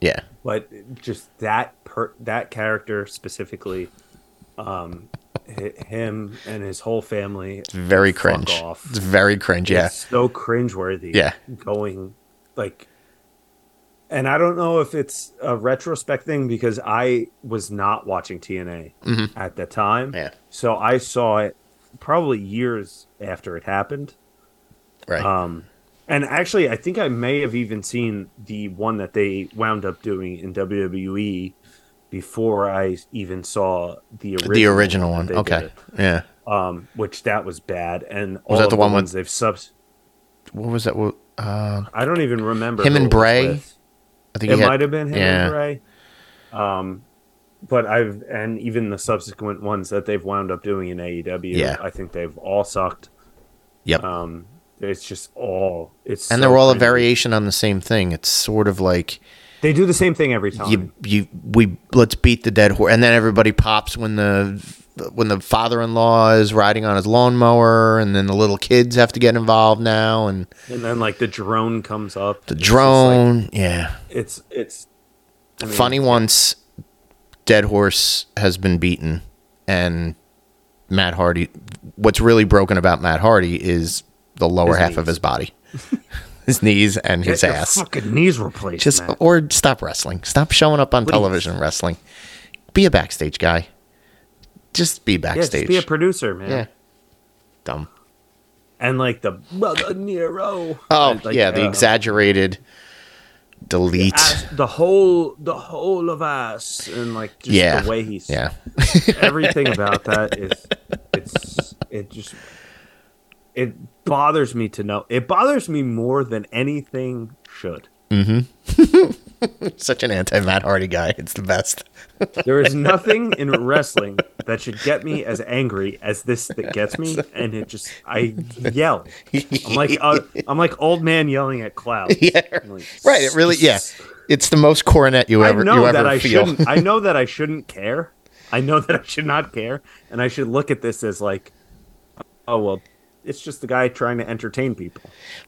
Yeah. but just that per that character specifically, um, him and his whole family. It's very cringe. off. It's very cringe. Yeah. It's so cringeworthy. Yeah. Going like and I don't know if it's a retrospect thing because I was not watching TNA Mhm. at the time. Yeah. So I saw it probably years after it happened. Right. Um and actually I think I may have even seen the one that they wound up doing in WWE before I even saw the original the original one. Okay. Yeah. Um which that was bad and all that the one with- ones they've subs What was that? Uh, I don't even remember Him and Bray? I think It had- might have been him yeah. and Bray. Um, but I've and even the subsequent ones that they've wound up doing in AEW, Yeah. I think they've all sucked. Yep. Um, it's just all it's and so they're all a variation on the same thing. It's sort of like They do the same thing every time. you you we let's beat the dead horse, and then everybody pops when the when the father-in-law is riding on his lawnmower, and then the little kids have to get involved now, and and then like the drone comes up. the It's like, drone. yeah, it's it's I mean, funny once dead horse has been beaten, and Matt Hardy. What's really broken about Matt Hardy is the lower His half of his body, his knees and his Get your ass. fucking knees replaced. Just man. or stop wrestling. Stop showing up on Please. television wrestling. Be a backstage guy. Just be yeah, backstage. just be a producer, man. yeah. Dumb. And like the brother Nero. Oh like, yeah, the uh, exaggerated delete. the whole the whole of us and like just Yeah. the way he's yeah. everything about that is it's it just it bothers me to know it bothers me more than anything should Such an anti Matt Hardy guy. It's the best. there is nothing in wrestling that should get me as angry as this that gets me and it just i yell i'm like uh, i'm like old man yelling at clouds yeah. Like, Right. It really yeah. It's the most coronet you ever I know you ever that I feel. shouldn't. I know that I shouldn't care. I know that I should not care, and I should look at this as like, oh well, it's just the guy trying to entertain people.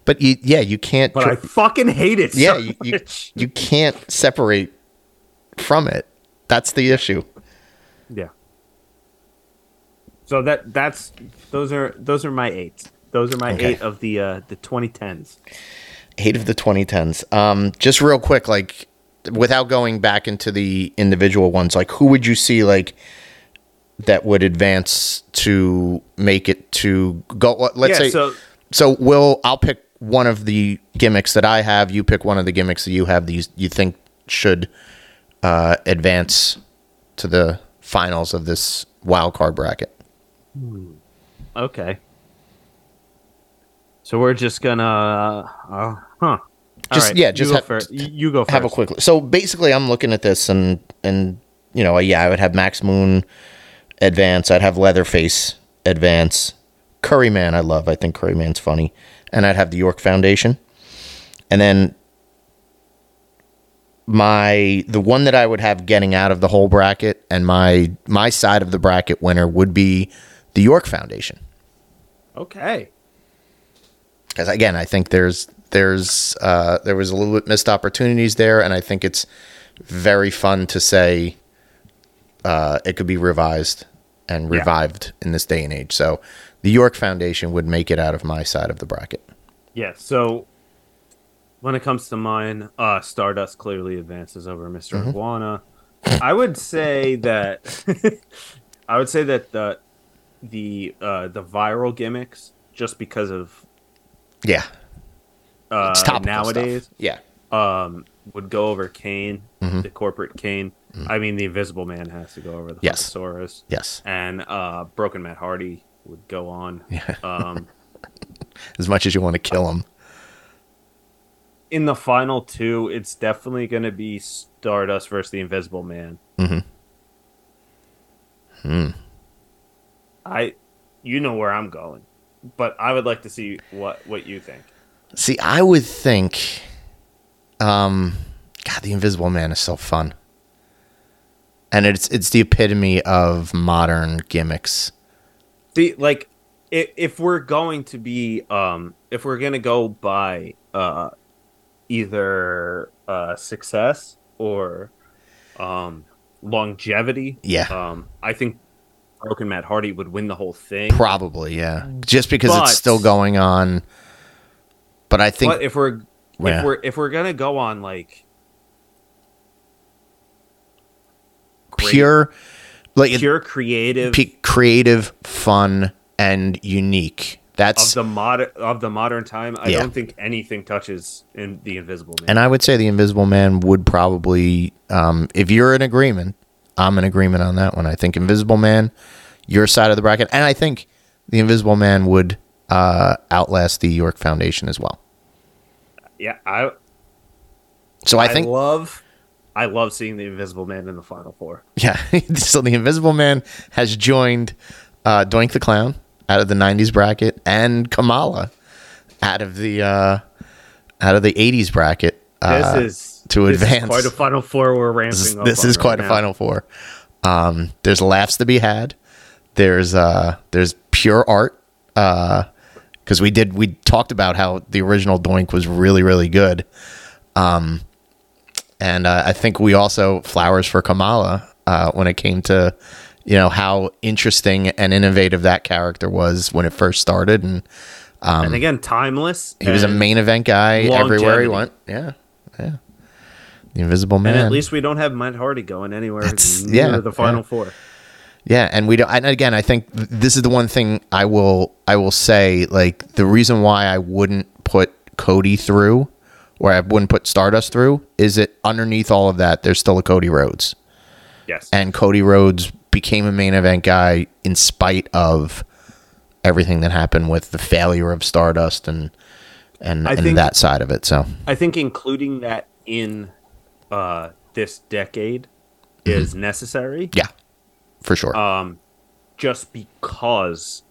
but you yeah, you can't But tr- I fucking hate it. yeah, so you, you you can't separate from it. That's the issue. yeah. So that that's those are those are my eight. Those are my Okay. eight of the uh the 2010s. Eight of the 2010s. Um, just real quick, like without going back into the individual ones, like who would you see like that would advance to make it to go? Let's yeah. say so So will I'll pick one of the gimmicks that I have. You pick one of the gimmicks that you have. These you think should uh, advance to the finals of this wild card bracket. okay. So we're just gonna uh, huh. All Just- yeah, you just go ha- first. You you go first. Have a quick. So basically, I'm looking at this and and you know yeah, I would have Max Moon advance. I'd have Leatherface advance. Curryman, I love. I think Curryman's funny, and I'd have the York Foundation, and then my the one that I would have getting out of the whole bracket and my my side of the bracket winner would be the York Foundation Okay. because again I think there's there's uh, there was a little bit missed opportunities there and I think it's very fun to say uh, it could be revised and Yeah. revived in this day and age so the York Foundation would make it out of my side of the bracket Yeah, so when it comes to mine, uh, Stardust clearly advances over mister Mm-hmm. Iguana. I would say that I would say that the the uh, the viral gimmicks, just because of yeah uh, nowadays, stuff. yeah um, would go over Kane, Mm-hmm. the corporate Kane. I mean, the Invisible Man has to go over the Yes. Hunkasaurus. yes and uh, Broken Matt Hardy would go on. Yeah. Um, as much as you want to kill him in the final two, it's definitely going to be Stardust versus the Invisible Man. Mm-hmm. Hmm. I, you know where I'm going, but I would like to see what what you think. See, I would think, um, God, the Invisible Man is so fun. And it's it's the epitome of modern gimmicks. See, like, if, if we're going to be, um, if we're gonna go by, uh, either uh, success or, um, longevity. Yeah. Um, I think Broken Matt Hardy would win the whole thing. Probably, yeah. Just because But- it's still going on. But I think but if we're Yeah. if we're if we're gonna go on like pure, like pure creative p- creative, fun, and unique. of That's the modern of the modern time, I Yeah. don't think anything touches in the Invisible Man. and I would say the Invisible Man would probably, um, if you're in agreement, I'm in agreement on that one. I think Invisible Man, your side of the bracket, and I think the Invisible Man would uh, outlast the York Foundation as well. yeah, I So I I, think love I love seeing the Invisible Man in the Final Four. Yeah. so the Invisible Man has joined uh, Doink the Clown out of the '90s bracket and Kamala out of the uh, out of the '80s bracket. This uh, is to this is advance. quite a Final Four we're ramping this is, up. this is right quite a now. Final Four. Um, there's laughs to be had. There's uh, there's pure art because we did we talked about how the original Doink was really really good. Um, and uh, I think we also flowers for Kamala uh, when it came to you know how interesting and innovative that character was when it first started, and and again, timeless. he was a main event guy everywhere he went. Yeah, yeah. The Invisible Man. And at least we don't have Matt Hardy going anywhere That's- near yeah, the Final yeah. Four. Yeah, and we don't. And again, I think th- this is the one thing I will I will say. Like the reason why I wouldn't put Cody through, or I wouldn't put Stardust through, is that underneath all of that, there's still a Cody Rhodes, Yes. and Cody Rhodes became a main event guy in spite of everything that happened with the failure of Stardust and and, I and think- that side of it. So I think including that in uh, this decade Mm-hmm. is necessary. yeah, for sure. Um, just because,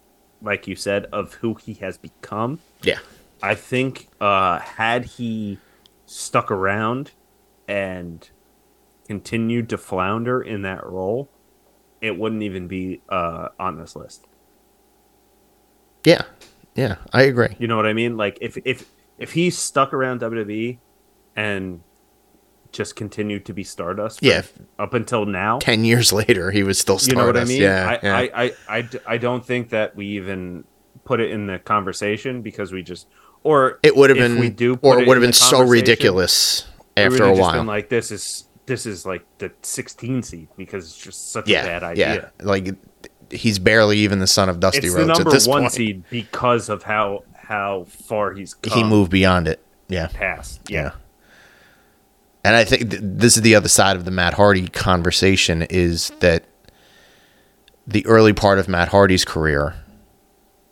like you said, of who he has become. yeah, I think uh, had he stuck around and continued to flounder in that role, it wouldn't even be uh, on this list. yeah, yeah. I agree. You know what I mean? Like if if if he stuck around WWE and just continued to be Stardust, Yeah. up until now. Ten years later, he was still You know what I mean? Yeah, I, yeah. I, I, I, I don't think that we even put it in the conversation because we just or It would have been, we do or it would have been so ridiculous after a while. been like this is this is like the 16 seed because it's just such yeah, a bad idea. yeah. Like he's barely even the son of Dusty It's the Rhodes at number one point. seed because of how how far he's come He moved beyond it. Yeah, past. yeah. Yeah. And I think th- this is the other side of the Matt Hardy conversation is that the early part of Matt Hardy's career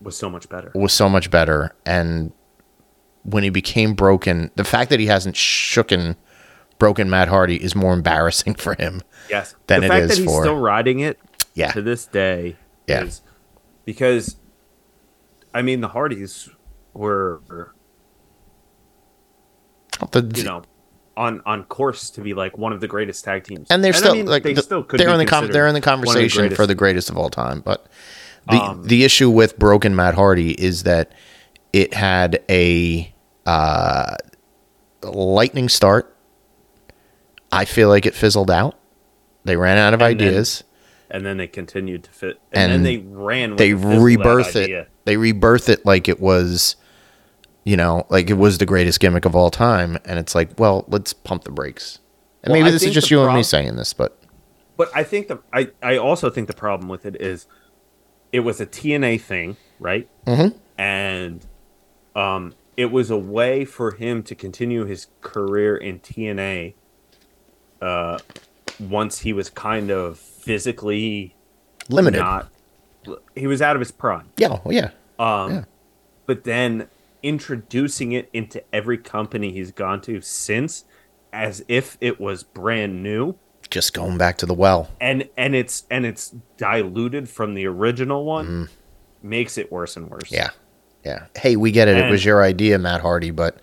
was so much better. was so much better, and when he became broken, the fact that he hasn't shooken broken Matt Hardy is more embarrassing for him. Yes. than the it fact is that he's for- still riding it Yeah, to this day Yeah. is because I mean the Hardys were The- you know on on course to be like one of the greatest tag teams. and they're I still mean, like they the- still could they're in the com- they're in the of the conversation for the greatest of all time. But the Um, the issue with broken Matt Hardy is that it had a uh, lightning start. I feel like it fizzled out. They ran out of And then ideas. and then they continued to fit and, And then they ran with they the fizzled out rebirth it. idea. They rebirth it like it was, you know, like it was the greatest gimmick of all time. And it's like, well, let's pump the brakes. And Well, maybe I this is just you and me saying this, but But I think the I, I also think the problem with it is it was a TNA thing, right? Mhm. And um, it was a way for him to continue his career in TNA. Uh, once he was kind of physically limited. not, he was out of his prime. yeah, well, yeah. Um, Yeah. but then introducing it into every company he's gone to since, as if it was brand new Just going back to the well. and and it's and it's diluted from the original one Mm-hmm. makes it worse and worse Yeah. Yeah. Hey, we get it. it was your idea, Matt Hardy, but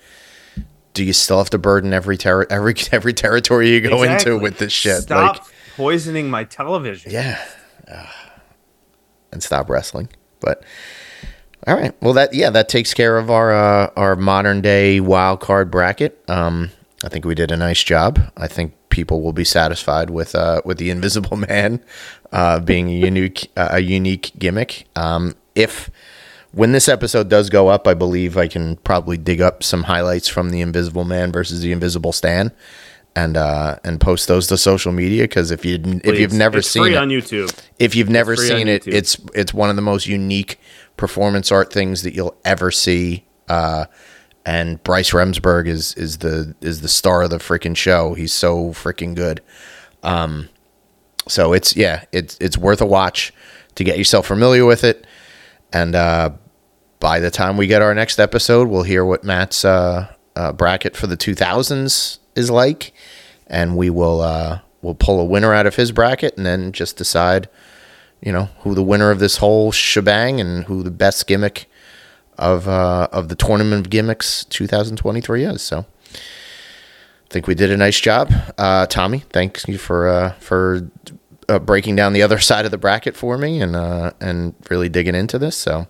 do you still have to burden every ter- every every territory you go Exactly. into with this shit? stop Like poisoning my television. Yeah. Uh, and stop wrestling. But all right. Well, that yeah, that takes care of our uh, our modern day wild card bracket. Um, I think we did a nice job. I think people will be satisfied with uh, with the Invisible Man uh, being a unique a unique gimmick. Um, if when this episode does go up, I believe I can probably dig up some highlights from the Invisible Man versus the Invisible Stan, and uh, and post those to social media. Because if you if you've never it's seen it on YouTube. if you've never seen it, YouTube. it's it's one of the most unique performance art things that you'll ever see. Uh, and Bryce Remsburg is is the is the star of the freaking show. He's so freaking good. Um, so it's yeah, it's it's worth a watch to get yourself familiar with it. And uh, by the time we get our next episode, we'll hear what Matt's uh, uh, bracket for the 2000s is like, and we will uh, we'll pull a winner out of his bracket, and then just decide, you know, who the winner of this whole shebang and who the best gimmick of uh, of the tournament of gimmicks 2023 is. So. I think we did a nice job, uh, Tommy. Thanks you for uh, for breaking down the other side of the bracket for me and and really digging into this. So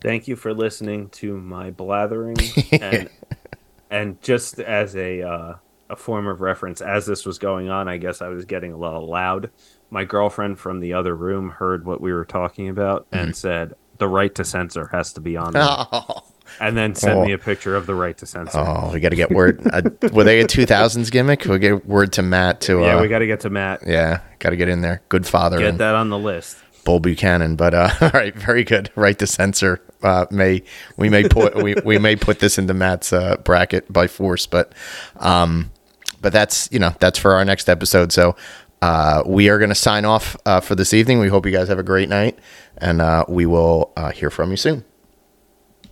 Thank you for listening to my blathering and and just as a uh, a form of reference, as this was going on, I guess I was getting a little loud. My girlfriend from the other room heard what we were talking about and said the right to censor has to be on there, oh, and then sent Oh. me a picture of the right to censor. oh we got to get word. Uh, were they a 2000s gimmick? We'll get word to Matt to. Uh, yeah, we got to get to Matt. yeah, got to get in there. Goodfather Get that on the list. Bull Buchanan. But uh, all right, very good. Right to censor. Uh, may we may put we, we may put this into Matt's uh, bracket by force, but um, but that's you know that's for our next episode. So uh, we are going to sign off uh, for this evening. We hope you guys have a great night, and uh, we will uh, hear from you soon.